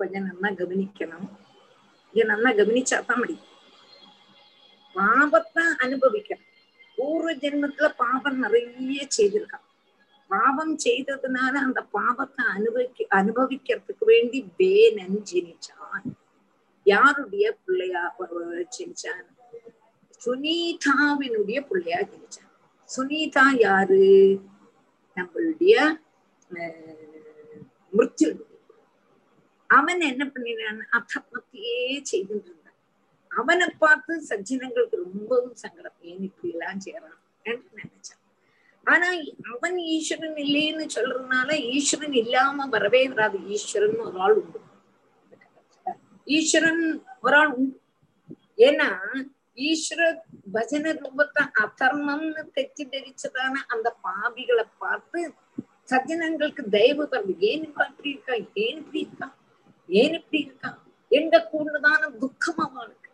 கொஞ்சம் நல்லா கவனிக்கணும். இது நல்லா கவனிச்சாதான் முடியும். பாவத்தை அனுபவிக்கணும். பூர்வ ஜென்மத்துல பாவம் நிறைய செய்திருக்கான். பாவம் செய்ததுனால அந்த பாவத்தை அனுபவிக்க அனுபவிக்கிறதுக்கு வேண்டி வேணன் ஜெனிச்சான். யாருடைய பிள்ளையா ஜெனிச்சான்? சுனீதாவினுடைய பிள்ளையா ஜெனிச்சான். சுனீதா யாரு? நம்மளுடைய மிருத்யு அவன் என்ன பண்ணினான் அதர்மத்தையே செய்துட்டு இருந்தான் அவனை பார்த்து சஜ்ஜனங்களுக்கு ரொம்பவும் சங்கடம். ஏன் இப்படி எல்லாம் செய்யறான் என்று நினைச்சான். ஆனா அவன் ஈஸ்வரன் இல்லைன்னு சொல்றதுனால ஈஸ்வரன் இல்லாம வரவே வராது. ஈஸ்வரன் ஒரு ஆள் உண்டு. ஈஸ்வரன் ஒரு ஆள் உண்டு. ஏன்னா ஈஸ்வர பஜன ரூபத்தை அதர்மம்னு தெச்சு தரிச்சதான அந்த பாவிகளை பார்த்து சஜ்ஜனங்களுக்கு தயவு தருது ஏன் இப்படி இருக்கா? ஏன் இப்படி இருக்கா? ஏன் இப்படி இருக்கா? எங்க கூடதான துக்கம் அவனுக்கு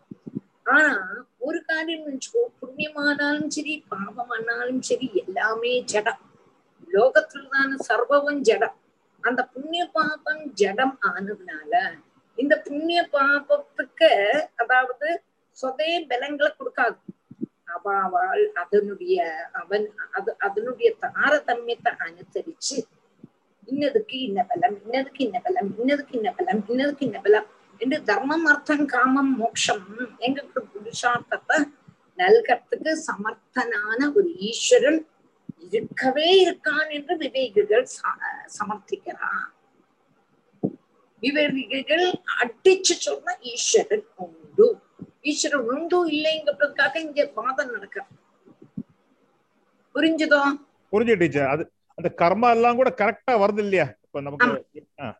ஆனா ஒரு காரியம் நினைச்சுக்கோ. புண்ணியமானாலும் சரி பாவமானாலும் சரி எல்லாமே ஜடம். லோகத்துலதான சர்வமும் ஜடம். அந்த புண்ணிய பாபம் ஜடம் ஆனதுனால இந்த புண்ணிய பாபத்துக்கு அதாவது சொதே பலங்களை கொடுக்காது. அவாவால் அதனுடைய அவன் அது அதனுடைய தாரதமியத்தை அனுசரிச்சு இன்னதுக்கு இன்ன பலம் இன்னதுக்கு இன்ன பலம் இன்னதுக்கு இன்ன பலம் இன்னதுக்கு இன்ன பலம் என்று தர்மம் அர்த்தம் காமம் மோட்சம் எங்களுக்கு புருஷார்த்தத்தை நல்கத்துக்கு சமர்த்தனான ஒரு ஈஸ்வரன் இருக்கவே இருக்கான் என்று விவேகிகள் சமர்த்திக்கிறான். விவேகிகள் அடிச்சு சொன்ன ஈஸ்வரன் உண்டு. ஈஸ்வரன் உண்டு இல்லைங்கிறதுக்காக இங்க வாதம் நடக்க புரிஞ்சுதோ? புரிஞ்சு டீச்சர். அது அந்த கர்மா எல்லாம் கூட கரெக்டா வருது இல்லையா இப்ப நமக்கு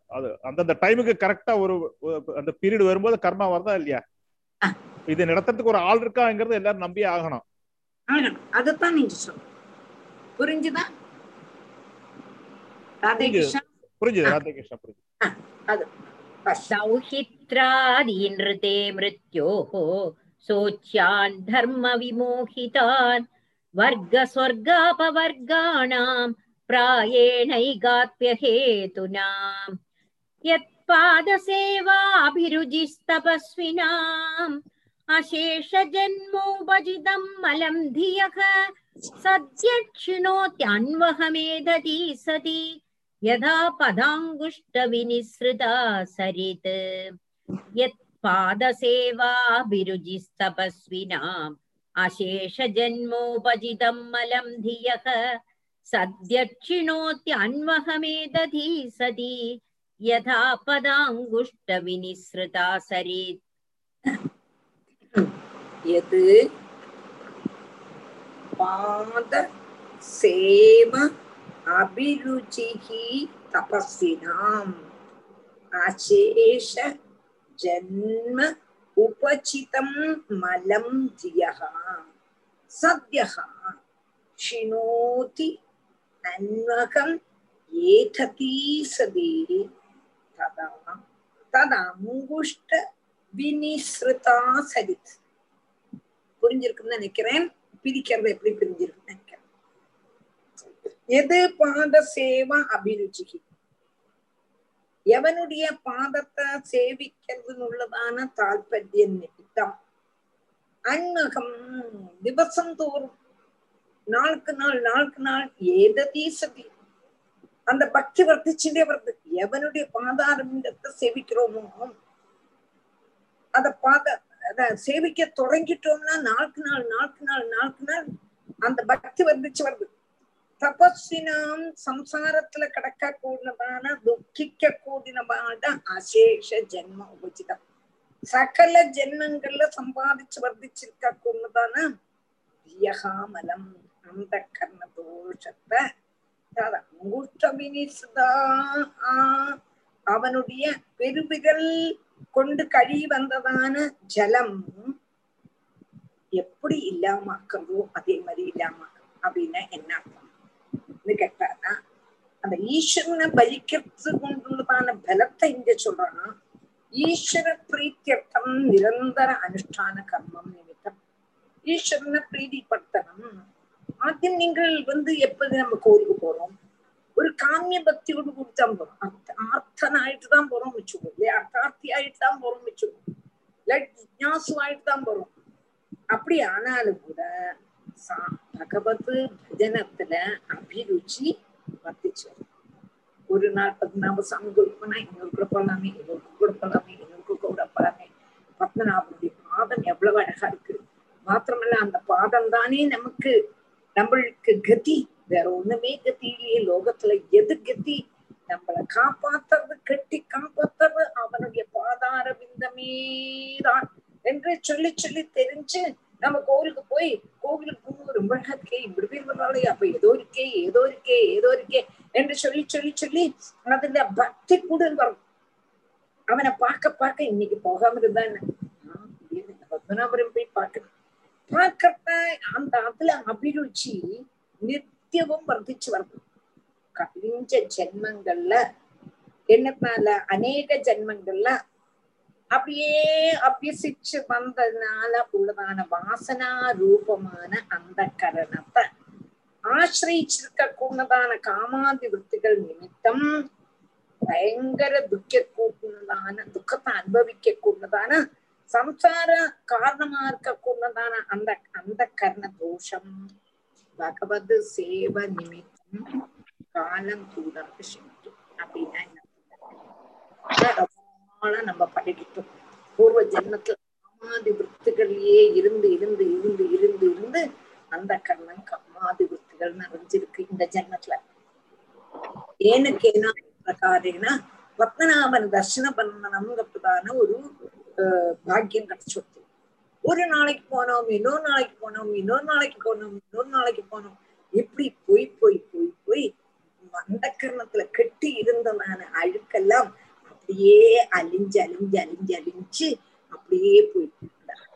அது அந்தந்த டைமுக்கு கரெக்டா ஒரு அந்த பீரியட் வரும்போது கர்மா வருதா இல்லையா இது நடத்துறதுக்கு ஒரு ஆள் இருக்காங்கிறது எல்லாரும் நம்பியே ஆகணும் அதுதான் நீங்க சொல்ல புரிஞ்சுதா ராதே கிருஷ்ணா புரிஞ்சுது ராதே கிருஷ்ணா புரிஞ்சு அது सौहित्रादीनृते मृत्योः सोच्यान् धर्मविमोहितान् वर्गस्वर्गापवर्गाणां प्रायेणैगाप्यहेतुनाम् यत्पादसेवाभिरुचिस्तपस्विनाम् अशेषजन्मोपजितम् मलं धियः सद्यक्षिणोत्यन्वहमेधति सति यथा पदाङ्गुष्टविनिसृता सरित् यत्पादसेवाभिरुचिस्तपस्विनाम् अशेषजन्मोपजितं मलं धियः सद्यक्षिणोति अन्वहमेदधी सति यथा पदाङ्गुष्टविनिसृता सरेत् यत् पादसेव अभिरुचिः तपस्विनाम् अशेष जन्म उपचितं मलं धियः सद्यः शिणोति நன்மகம் அன்வகம் ஏததி சதி ததா ததங்குஷ்ட வினிஸ்ருதா சரித் புரிஞ்சிருக்குன்னு நினைக்கிறேன். பிரிக்கிறது எப்படி பிரிஞ்சிருக்குன்னு நினைக்கிறேன். எது பாத சேவா அபிருச்சிகி? எவனுடைய பாதத்தை சேவிக்கிறதுன்னுள்ளதான தாற்பயம் நிமித்தம். அன்மகம் திவசம் தோறும் நாளுக்கு நாள் நாளுக்கு நாள் ஏததீ சதி அந்த பக்தி வர்த்திச்சுட்டே வருது. எவனுடைய பாதாரத்தை சேவிக்கிறோமோ? அத பாத அத சேவிக்க தொடங்கிட்டோம்னா நாளுக்கு நாள் நாளுக்கு நாள் நாளுக்கு நாள் அந்த பக்தி வர்த்திச்சு வருது. தபஸ்வினாம் சம்சாரத்துல கிடக்க கூடினதான துக்கிக்க கூடினதான அசேஷ ஜென்ம உபஜிதம். சகல ஜென்மங்கள்ல சம்பாதிச்சு வர்த்திச்சிருக்க கூடினதான? வியகாமலம். அந்த கர்ண தோஷத்தை அங்குஷ்டமினிசுதா அவனுடைய பெருவிரல் கொண்டு கழுவி வந்ததான ஜலம் எப்படி இல்லாமாக்குறதோ அதே மாதிரி இல்லாம அப்படின்னா என்ன அர்த்தம்? கேட்டானா அந்த ஈஸ்வரனை பலிக்கிறது கொண்டுள்ளதான பலத்தை இங்க சொல்றான் ஈஸ்வர பிரீத்தியர்த்தம் நிரந்தர அனுஷ்டான கர்மம் நிமித்தம். ஈஸ்வரனை பிரீதிப்படுத்தணும். ஆத்தியம் நீங்கள் வந்து எப்போது நம்ம கோயிலுக்கு போறோம் ஒரு காமிய பக்தியோடு கொடுத்தான் போறோம் ஆர்த்தனாயிட்டு தான் போறோம் வச்சுக்கோ இல்லையா அர்த்தார்த்தி ஆயிட்டு தான் போறோம் வச்சுக்கோ இல்ல ஜிஜாசு ஆயிட்டு தான் போறோம் அப்படி ஆனாலும் கூட பகவத் பஜனத்துல அபிருச்சி வர்த்திச்சு ஒரு நாள் பத்மநாப சாமி கொடுப்பனா இன்னொரு கூட போலாமே இன்னொருக்கு கூட போலாமே இன்னொருக்கு கூட போலாமே பத்மநாபனுடைய பாதம் எவ்வளவு அழகா இருக்கு மாத்திரமல்ல அந்த பாதம் தானே நமக்கு நம்மளுக்கு கதி. வேற ஒண்ணுமே கதி இல்லையே. லோகத்துல எது கதி? நம்மளை காப்பாத்துறது கட்டி காப்பாத்துறது அவனுடைய பாதார விந்தமேதான் என்று சொல்லி சொல்லி தெரிஞ்சு நம்ம கோவிலுக்கு போய் கோவிலுக்கு போகும்போது ரொம்ப அழகா இருக்கே இப்படி பேர் அப்ப ஏதோ இருக்கே ஏதோ இருக்கே ஏதோ இருக்கே என்று சொல்லி சொல்லி சொல்லி அதுல பக்தி கூட வரும். அவனை பார்க்க பார்க்க இன்னைக்கு போகாம இருந்தா பத்மநாபுரம் போய் பார்க்கணும்? பார்க்கறத அந்த அதுல அபிருச்சி நித்தியவும் வர்த்திச்சு வருது கழிஞ்ச ஜென்மங்கள்ல என்னத்தினால அநேக ஜென்மங்கள்ல அப்படியே அபியசிச்சு வந்ததுனால உள்ளதான வாசனா ரூபமான அந்த கரணத்தை ஆசிரிச்சிருக்க கூடதான காமாதி விற்த்திகள் நிமித்தம் பயங்கர துக்க கூடதான துக்கத்தை அனுபவிக்க கூடதான சம்சார காரணமா இருக்கக்கூடதான அந்த அந்த கர்ண தோஷம். பகவத் சேவ நிமித்தம் காலம் தூரம் அப்படின்னா என்ன? நம்ம படிக்கிட்டோம். பூர்வ ஜென்மத்துல காமாதி விற்த்துகள்லயே இருந்து இருந்து இருந்து இருந்து இருந்து அந்த கர்ணம் காமாதி விற்த்துகள் நிறைஞ்சிருக்கு இந்த ஜென்மத்துல. ஏனுக்கு என்ன பிரகாரேனா பத்மநாபன் தர்ஷன பண்ணணுங்கிறதுக்கான ஒரு பாக்கியம் கிடைச்சிருக்கு ஒரு நாளைக்கு போனோம் இன்னொரு நாளைக்கு போனோம் இன்னொரு நாளைக்கு போனோம் இன்னொரு நாளைக்கு போனோம். இப்படி போய் போய் போய் போய் அந்த கெட்டி இருந்ததான அழுக்கெல்லாம் அப்படியே அழிஞ்சு அழிஞ்சு அழிஞ்சு அழிஞ்சு அப்படியே போய்.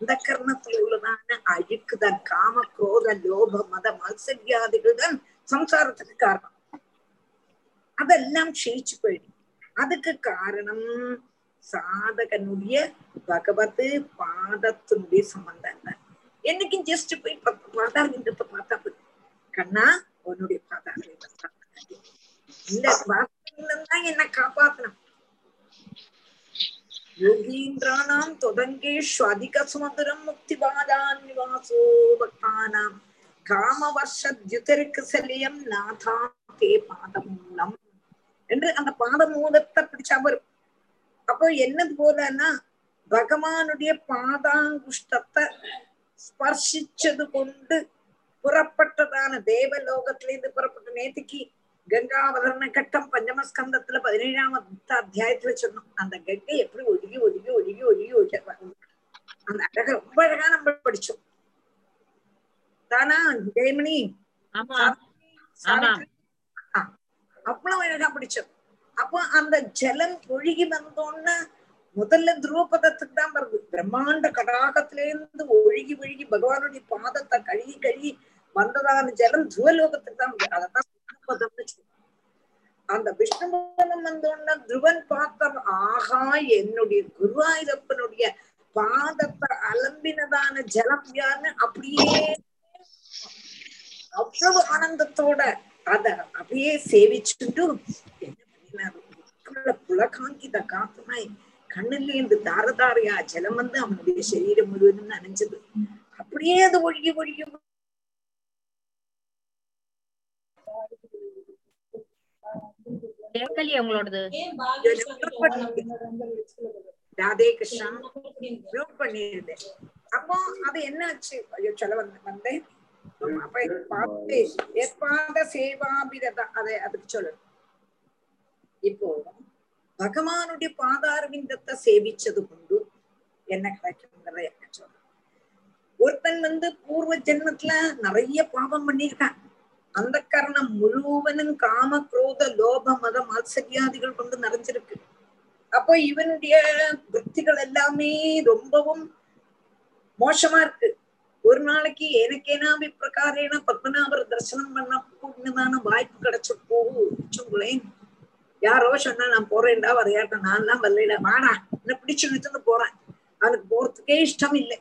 அந்த கர்ணத்துல உள்ளதான அழுக்குதான் காம குரோத லோப மத மத்சரியாதிகள் தான் சம்சாரத்துக்கு காரணம். அதெல்லாம் க்ஷயிச்சு போயிடும் அதுக்கு காரணம் சாதகனுடைய பகவத் பாதத்தினுடைய சம்பந்தம் தான் என்னைக்கும் ஜஸ்ட் போய் பாதாரவிந்தத்தை பார்த்தா போதும். கண்ணா உன்னுடைய பாதாரவிந்தம் இந்த பாதாரவிந்தம் என்ன காப்பாத்தணும். யோகீந்திராணாம் தொடங்கேஷு அதிக சுமதுரம் முக்திபாதான் நிவாசோ பக்தானாம். காமவர்ஷத்யுதருக்கு செல்லியம் நாதா தே பாதமூலம். என்று அந்த பாதமூலத்தை பிடிச்சா வரும் அப்போ என்னது போலன்னா பகவானுடைய பாதாங்குஷ்டத்தை ஸ்பர்சிச்சது கொண்டு புறப்பட்டதான தேவலோகத்திலிருந்து புறப்பட்ட நேத்திக்கு கங்காவதரண கட்டம் பஞ்சமஸ்கந்தத்துல பதினேழாமத்த அத்தியாயத்துல சொன்னோம். அந்த கங்கை எப்படி ஒழுகி ஒழுகி ஒழுகி ஒழுகி ஒழுகி அந்த அழக ரொம்ப அழகா நம்ம படிச்சோம். தானா ஜெயமணி? அவ்வளவு அழகா பிடிச்சோம். அப்போ அந்த ஜலம் ஒழுகி வந்தோன்னா முதல்ல துருவபதத்துக்கு தான் வருது. பிரம்மாண்ட கடாகத்திலேருந்து ஒழுகி ஒழுகி பகவானுடைய பாதத்தை கழுகி கழுகி வந்ததான ஜலம் துருவலோகத்துக்கு தான் வருது. அதான் பதம்னு அந்த விஷ்ணுபதம் வந்தோன்னா துருவன் பார்த்த ஆகா என்னுடைய குருவாயூரப்பனுடைய பாதத்தை அலம்பினதான ஜலம் யாருன்னு அப்படியே அவ்வளவு ஆனந்தத்தோட அத அப்படியே சேவிச்சுட்டு புலகாங்கித காத்துனாய் கண்ணுல இருந்து தாரதாரையா ஜலம் வந்து அவனுடைய சரீரம் முழுவதும் நனைஞ்சது. அப்படியே அது ஒழுகி ஒழுகி கேட்கலையே உங்களோடது? ராதே கிருஷ்ணா ப்ரூவ் பண்ணியிருந்தேன். அப்போ அது என்ன ஆச்சு ஐயோ சொல்ல வந்த வந்தேன். அப்ப பார்த்து ஏற்பாத சேவாபிரதா அதை அதுக்கு சொல்லணும். இப்போ பகவானுடைய பாதாரவிந்தத்தை சேவிச்சது கொண்டு என்ன கிடைக்குங்கிறத என்ன ஒருத்தன் வந்து பூர்வ ஜென்மத்துல நிறைய பாவம் பண்ணியிருக்கான். அந்த கரணம் முழுவதும் காம குரோத லோப மத மாத்சரியாதிகள் கொண்டு நிறைஞ்சிருக்கு. அப்போ இவனுடைய விற்த்திகள் எல்லாமே ரொம்பவும் மோசமா இருக்கு. ஒரு நாளைக்கு எனக்கேனா விப்பிரகாரேன பத்மநாபர் தரிசனம் பண்ண கூடதான வாய்ப்பு கிடைச்சு போச்சுங்களேன் யாரோ சொன்னா நான் போறேன்டா வரையாட்டம் நான் எல்லாம் வரல வாடா என்ன பிடிச்சு இழுத்துன்னு போறேன். அவனுக்கு போறதுக்கே இஷ்டம் இல்லை.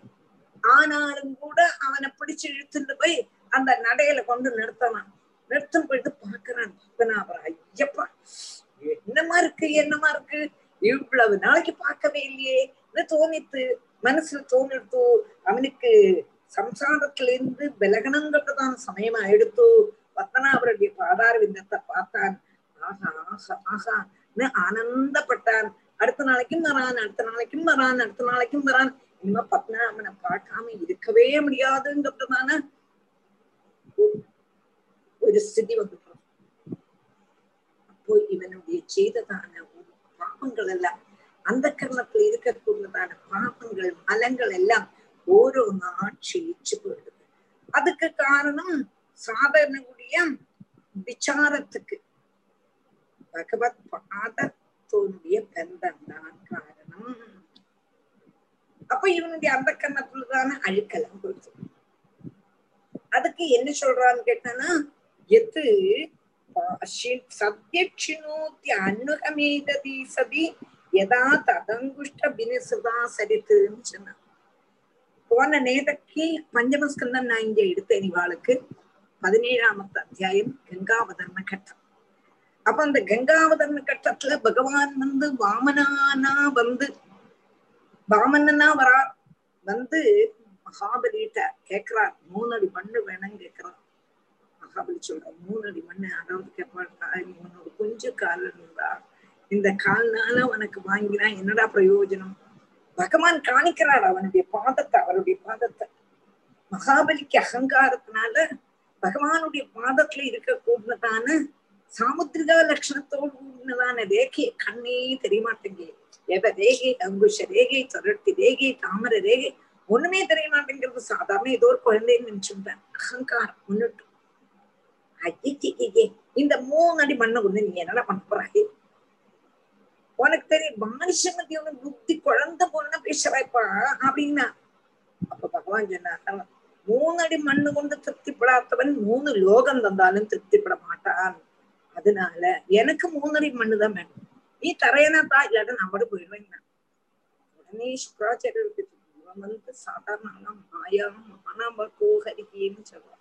ஆனாலும் கூட அவனை பிடிச்சு இழுத்துட்டு போய் அந்த நடையில கொண்டு நிறுத்தலாம். நிறுத்தம் போயிட்டு பாக்குறான் பத்மநாபர் ஐயப்பா என்னமா இருக்கு என்னமா இருக்கு? இவ்வளவு நாளைக்கு பார்க்கவே இல்லையே. தோணித்து மனசுல தோணிட்டு அவனுக்கு சம்சாரத்துல இருந்து விலகணங்கிறதான சமயமா எடுத்து பத்மநாபருடைய பாதார விந்தத்தை பார்த்தான். ஆஹா ஆஹா ஆஹான்னு ஆனந்தப்பட்டான். அடுத்த நாளைக்கும் வரான் அடுத்த நாளைக்கும் வரான் அடுத்த நாளைக்கும் வரான். இனிமே பத்மநாபனை பார்க்காம இருக்கவே முடியாதுங்கிறதான ஒரு ஸ்திதி வந்துடும் அப்போ இவனுடைய செய்ததான பாவங்கள் எல்லாம் அந்த கர்ணத்துல இருக்கக்கூடியதான பாவங்கள் மலங்கள் எல்லாம் ஓரோ நாள் க்ஷயிச்சு போயிடுது. அதுக்கு காரணம் சாதனையுடைய விசாரத்துக்கு. பகவத் பாதத்தோடைய பந்தம் தான் காரணம். அப்ப இவனுடைய அந்த கண்ணத்துலதான அழுக்கெல்லாம் போயிடுச்சு. அதுக்கு என்ன சொல்றான்னு கேட்டானா எது? சத்யக்ஷினோத்தி அன்னுகமேததி சதி எதா ததங்குஷ்ட பினிசுதா சரித்துன்னு சொன்னான் போன நேதக்கு பஞ்சமஸ்கந்தம் நான் இங்க எடுத்தேன் இவாளுக்கு. பதினேழாமத்து அத்தியாயம் கங்காவதர்ண கட்டம் அப்ப அந்த கங்காவதர்ண கட்டத்துல பகவான் வந்து வாமனானா வந்து வாமனனா வரா வந்து மகாபலிட்ட கேக்குறார். மூணு அடி மண்ணு வேணும்னு கேக்குறார். மகாபலி சொல்ற மூணு அடி மண்ணு அதாவது கேட்பாட்டா உன்னோட கொஞ்சம் கால் இருந்தா இந்த கால்னால உனக்கு வாங்கினா என்னடா பிரயோஜனம்? பகவான் காணிக்கிறார் அவனுடைய பாதத்தை அவருடைய பாதத்தை. மகாபலிக்கு அகங்காரத்தினால பகவானுடைய பாதத்துல இருக்க கூடதான சாமுத்திரிகா லட்சணத்தோடு கூடினதான ரேகை கண்ணே தெரிய எவ ரேகை அங்குஷ ரேகை தொடர்த்தி ரேகை தாமர ரேகை ஒண்ணுமே தெரிய மாட்டேங்கிறது சாதாரண ஏதோ ஒரு குழந்தைன்னு நினைச்சுட்டேன் அகங்காரம் ஒண்ணுட்டு ஐயே இந்த மூணு அடி மண்ணை கொண்டு நீ என்னடா பண்ண போறாய் உனக்கு தெரியும் மனுஷமதி உனக்கு புத்தி குழந்தை போன பேசுறாய்ப்பா அப்படின்னா. அப்ப பகவான் சொன்னார் மூணு அடி மண்ணு கொண்டு திருப்திப்படாதவன் மூணு லோகம் தந்தாலும் திருப்திப்பட மாட்டான். அதனால எனக்கு மூணரை மண்ணு தான் வேணும். நீ தரையனா தா இல்லாட்டா நான் கூட போயிடுவேன் உடனே சுக்கராச்சாரியருக்கு இவன் வந்து சாதாரண மாயா மானாம கோஹரிக்கின்னு சொல்றான்.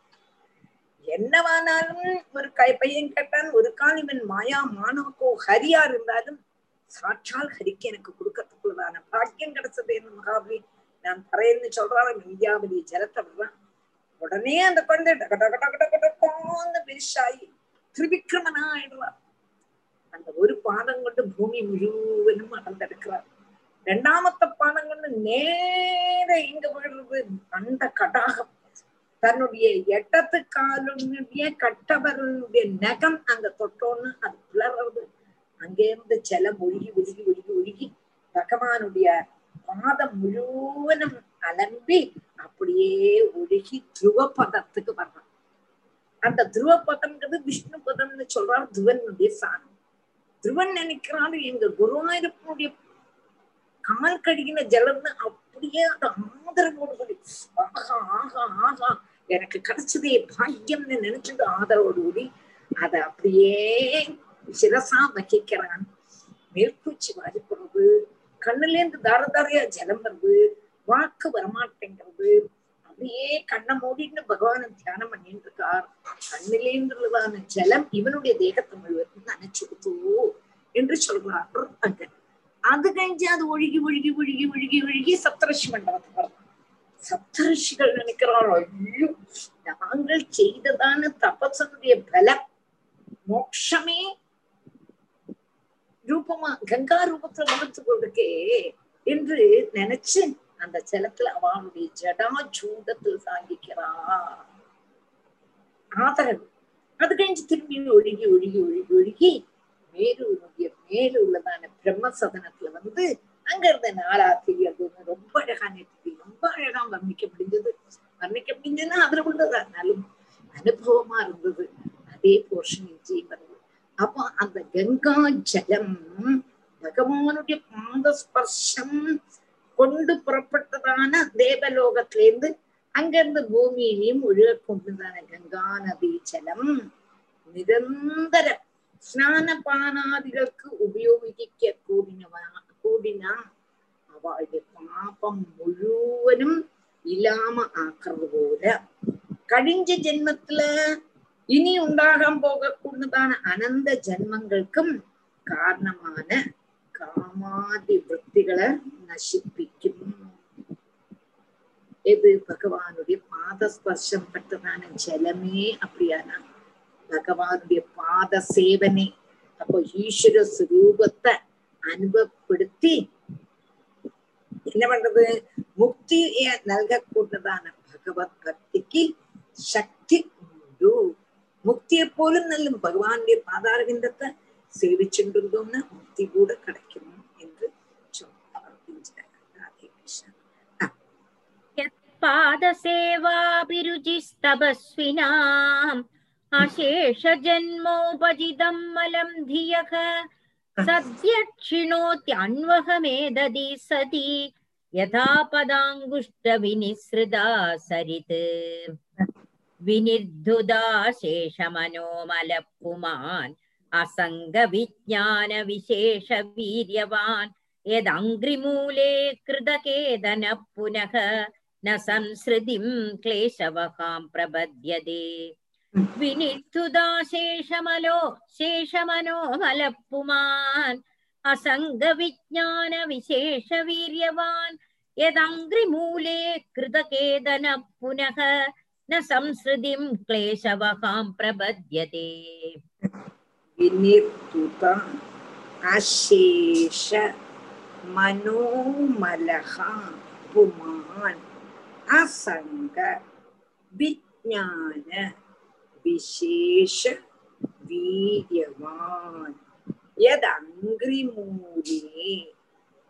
என்னவானாலும் ஒரு கை பையன் கேட்டான் ஒரு கால் இவன் மாயா மானவக்கோ ஹரியா இருந்தாலும் சாட்சால் ஹரிக்கு எனக்கு கொடுக்கறதுக்குள்ளதான பாக்கியம் கிடைச்சது என்ன மகாபலி நான் தரேன்னு சொல்றான் இந்தியாவதி ஜலத்தை விடுறான். உடனே அந்த குழந்தை டக டக டக டக டகான்னு பெருசாயி திரிவிக்ரமனா ஆயிடுறான் அந்த ஒரு பாதம் கொண்டு பூமி முழுவதும் அடர்ந்தெடுக்கிறார் ரெண்டாமத்த பாதம் கொண்டு நேர எங்க விழுறது அந்த கடாகம். தன்னுடைய எட்டத்து காலுடைய கட்டவர்களுடைய நகம் அங்க தொட்டோன்னு அது பிளறது அங்கேருந்து ஜலம் ஒழுகி ஒழுகி ஒழுகி ஒழுகி பகவானுடைய பாதம் முழுவதும் அலம்பி அப்படியே ஒழுகி துருவ பதத்துக்கு வர்றான். அந்த துருவ பதம்ங்கிறது விஷ்ணு பதம்னு சொல்றார் துவனுடைய சாணம். துருவன் நினைக்கிறாரு எங்க குருவாயூரப்பனுடைய கால் கழுகின ஜலம்னு அப்படியே அந்த ஆதரவோடு கூடி ஆஹா ஆஹா ஆஹா எனக்கு கிடைச்சதே பாக்கியம்னு நினைச்சது ஆதரவோடு கூடி அதை அப்படியே சிரசா வகிக்கிறான். மேற்கூச்சி வாரிப்படுறது கண்ணுல இருந்து தார தாரையா ஜலம் வருது வாக்கு வரமாட்டேங்கிறது அப்படியே கண்ணை மூடிட்டு பகவானை தியானம் பண்ணிட்டு இருக்கார். கண்ணிலேன்றதான ஜலம் இவனுடைய தேகத்தை முழுவதும் நினைச்சு கொடுத்தோ என்று சொல்றார் அங்க அது கழிஞ்சு அது ஒழுகி ஒழுகி ஒழுகி ஒழுகி ஒழுகி சப்தரிஷி மண்டபத்துக்கு வரும் சப்தரிஷிகள் நினைக்கிறார் ஐயோ நாங்கள் செய்ததான தபசனுடைய பலம் மோட்சமே. ரூபமா கங்கா ரூபத்துல வளர்த்து கொண்டிருக்கே என்று நினைச்சு அந்த ஜலத்துல அவனுடைய ஜடா சூடத்தில் சாங்கிக்கிறா ஆதரவு. அது கழிஞ்சு திரும்பி ஒழுகி ஒழுகி ஒழுகி ஒழுகி மேலூருடைய மேல உள்ளதான பிரம்ம சதனத்துல வந்து அங்க இருந்த நாளா தெரியாது ரொம்ப அழகா நேற்று ரொம்ப அழகா வர்ணிக்க முடிஞ்சது. வர்ணிக்க முடிஞ்சதுன்னா அதுல உள்ளதானாலும் அனுபவமா இருந்தது. அதே போர்ஷன் இஞ்சியும் வருது அப்போ அந்த கங்கா ஜலம் பகவானுடைய பாத ஸ்பர்ஷம் கொண்டு புறப்பட்டதான தேவலோகத்திலேருந்து அங்கிருந்து பூமியிலையும் ஒழுக கொண்டுதான கங்கா நதி ஜலம். நிரந்தர ஸ்நான பானாதிகளுக்கு உபயோகிக்க கூடினவா கூடினா அவளுடைய பாபம் முழுவதும் இல்லாம ஆக்குறது போல. கழிஞ்ச ஜென்மத்துல இனி உண்டாகாம போகக்கூடதான அனந்த ஜென்மங்களுக்கும் காரணமான காமாதி விற்த்திகளை நசிப்பிக்கும் எது பகவானுடைய பாத ஸ்பர்ஷம் பட்டதான ஜலமே அப்படியானா பகவானுடைய பாத சேவனை அப்போ ஈஸ்வர சுரூபத்தை அனுபவப்படுத்தி என்ன பண்றது முக்திய நல்கக்கூடதான பகவத் பக்திக்கு சக்தி உண்டு முக்தியை போலும் நல்ல பகவானுடைய பாதாரவிந்தத்தை സേവിച്ചിട്ടുണ്ടോന്ന് മുക്തി കൂടെ കിടക്കുന്നു എന്ന് ചോദിച്ചിട്ടുണ്ടാകും അശേഷ ജന്മോപജിതം മലം ധിയ സദ്യക്ഷിണോത്യന്വഹമേതതി സതി യഥാ പദാങ്കുഷ്ട വിനിസൃതാ സരിത് വിനിർധുതാ ശേഷമനോമലപ്പുമാൻ असङ्गविज्ञानविशेषवीर्यवान् यदङ्घ्रिमूले कृतकेदनः पुनः न संसृतिं क्लेशवकां प्रबध्यते विनिर्धुदा शेषमलो शेषमनोमलपुमान् असङ्गविज्ञानविशेषवीर्यवान् यदङ्घ्रिमूले कृतकेदनः पुनः न संसृतिं क्लेशवकां प्रबध्यते विनिर्तुत अशेष मनोमलः पुमान् असङ्ग विज्ञान विशेष वीर्यवान् यदङ्घ्रिमूले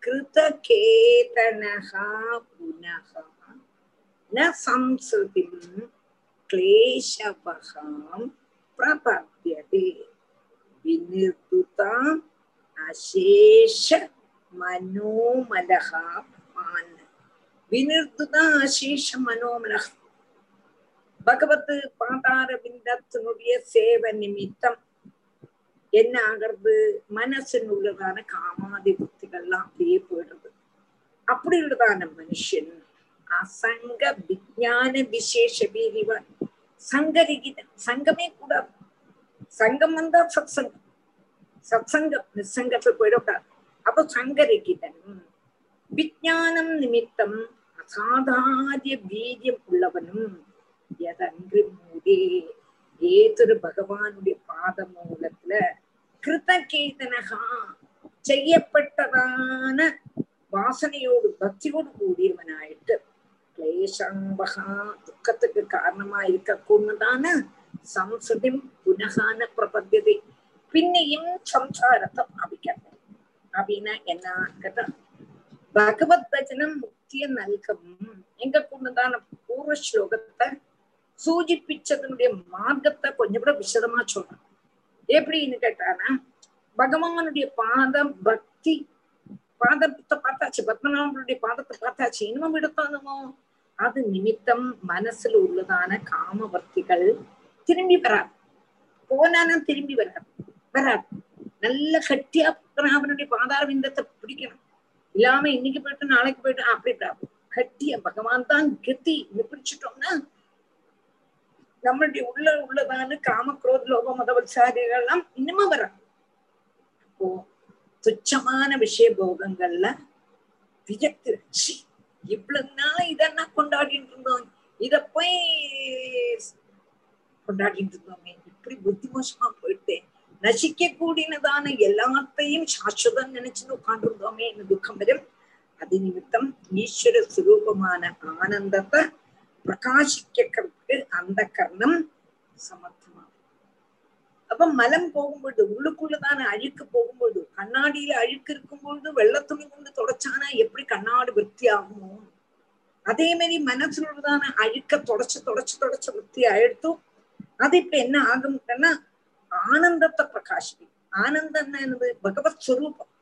कृतकेतनः पुनः न संसृतिं क्लेशवहां प्रपद्यते വിനിർദുതാ അശേഷ മനോമലഹ മാൻ വിനിർദുത അശേഷ മനോമലഹ. பகவத் பாதார பிந்தத்தினுடைய சேவை நிமித்தம் என்ன ஆகிறது மனசுன்னு உள்ளதான காமாதி புத்திகள்லாம் அப்படியே போயிடுறது அப்படி உள்ளதான மனுஷன் அசங்க விஜான விசேஷ பீதிவன் சங்கரிகிதன் சங்கமே கூடாது சங்கம் வந்தா சத் சங்கம் சத் சங்கம் நிசங்கத்துல போயிடக்கூடாது அப்போ சங்கரகிதனும் விஜானம் நிமித்தம் அசாதாரிய வீரியம் உள்ளவனும் எதன்று மூடே ஏதொரு பகவானுடைய பாத மூலத்துல கிருதகேதனகா செய்யப்பட்டதான வாசனையோடு பக்தியோடு கூடியவனாயிட்டு ஏஷாம்பகா துக்கத்துக்கு காரணமா இருக்கக்கூடதான സംസൃതി പുനഃന പ്രപദ്ധ്യത പിന്നെയും സംസാരത്തെ പ്രാപിക്കണം அப்படின்னா என்ன கேட்டா பகவத் வச்சனம் முக்தியை நல்கவும் எங்க கொண்டுதான பூர்வ ஸ்லோகத்தை சூச்சிப்பிச்சதனுடைய மார்க்கத்தை கொஞ்சம் கூட விசதமா சொல்றேன் எப்படின்னு கேட்டானா பகவானுடைய பாதம் பக்தி பாதத்தை பார்த்தாச்சு பத்மநாபனுடைய பாதத்தை பார்த்தாச்சு இன்னமும் எடுத்தானுமோ அது நிமித்தம் மனசுல உள்ளதான காமவர்த்திகள் திரும்பி வராது போனாலும் திரும்பி வராது வராது நல்ல கட்டியா அவனுடைய பாதார விந்தத்தை பிடிக்கணும். இல்லாம இன்னைக்கு போயிட்டு நாளைக்கு போயிட்டு அப்படி கட்டிய பகவான் தான் கத்தி பிடிச்சிட்டோம்னா நம்மளுடைய உள்ள உள்ளதான காம குரோத லோக மதவல்சாரிகள் எல்லாம் இன்னுமா வராது அப்போ துச்சமான விஷய போகங்கள்ல விஜக்தி இவ்வளவு நாள் இதெல்லாம் கொண்டாடிட்டு இருந்தோம். இத போய் கொண்டாடிட்டு இருந்தோமே இப்படி புத்தி மோசமா போயிட்டேன் நசிக்க கூடினதான எல்லாத்தையும் சாஸ்வதம் நினைச்சுன்னு உட்கார்ந்து இருந்தோமே துக்கம் வரும். அது நிமித்தம் ஈஸ்வர சுரூபமான ஆனந்தத்தை பிரகாசிக்கிறதுக்கு அந்த கர்ணம் சமர்த்தமாகும். அப்ப மலம் போகும்பொழுது உள்ளுக்குள்ளதான அழுக்கு போகும்பொழுது கண்ணாடியில அழுக்கு இருக்கும்பொழுது வெள்ளத்துணி கொண்டு தொடச்சானா எப்படி கண்ணாடு விருத்தி ஆகுமோ அதே மாதிரி மனசுல உள்ளதான அழுக்க தொடச்சு தொடச்சு தொடச்சு விருத்தி அழுத்தும் அது இப்ப என்ன ஆகும்னா ஆனந்தத்தை பிரகாசிக்கும் ஆனந்தம் என்னது? பகவத் ஸ்வரூபம்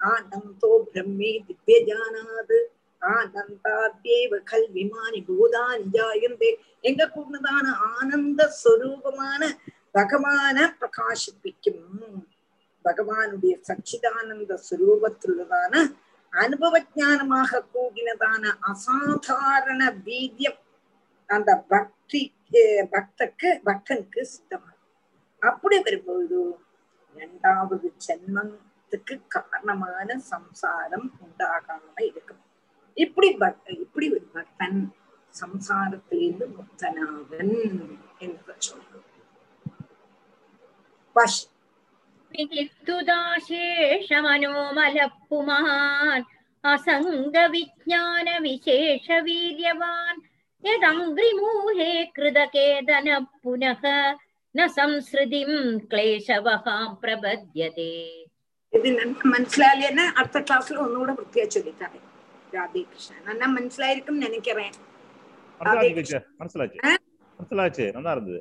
ஆனந்தோ பிரம்மே திவ்ய ஜானாது. ஆனந்தாத்யேவ கல்விமானி பூதானி ஜாயந்தே. எங்க கூடதான ஆனந்த ஸ்வரூபமான பகவான பிரகாசிப்பிக்கும் பகவானுடைய சச்சிதானந்த ஸ்வரூபத்துள்ளதான அனுபவ ஜானமாக கூடினதான அசாதாரண வீரியம் அந்த பக்தி பக்தக்கு பக்தனுக்கு சித்தமாகும். அப்படி வரும்பொழுது இரண்டாவது ஜென்மத்துக்கு காரணமான சம்சாரம் உண்டாகாம இருக்கும். இப்படி இப்படி ஒரு பக்தன் சம்சாரத்திலிருந்து முக்தனாகன் என்று சொல்றோம். விதித்துதாசேஷமனோமலப்புமான் அசங்க விஜான விசேஷ வீரியவான் यदङ्घ्रिमूहे कृदकेदनः पुनः न संसृतिं क्लेशवहां प्रबध्यते ഇത് നമുക്ക് മനസ്സിലായില്ലേ അടുത്ത ക്ലാസ്സിൽ ഒന്നുകൂടെ വൃത്തിയായി ചൊല്ലിത്തറേ രാധേകൃഷ്ണൻ എന്നാ മനസ്സിലായിരിക്കും എനിക്കറിയാം മനസ്സിലാച്ചു നന്നാ ഇരുന്നത്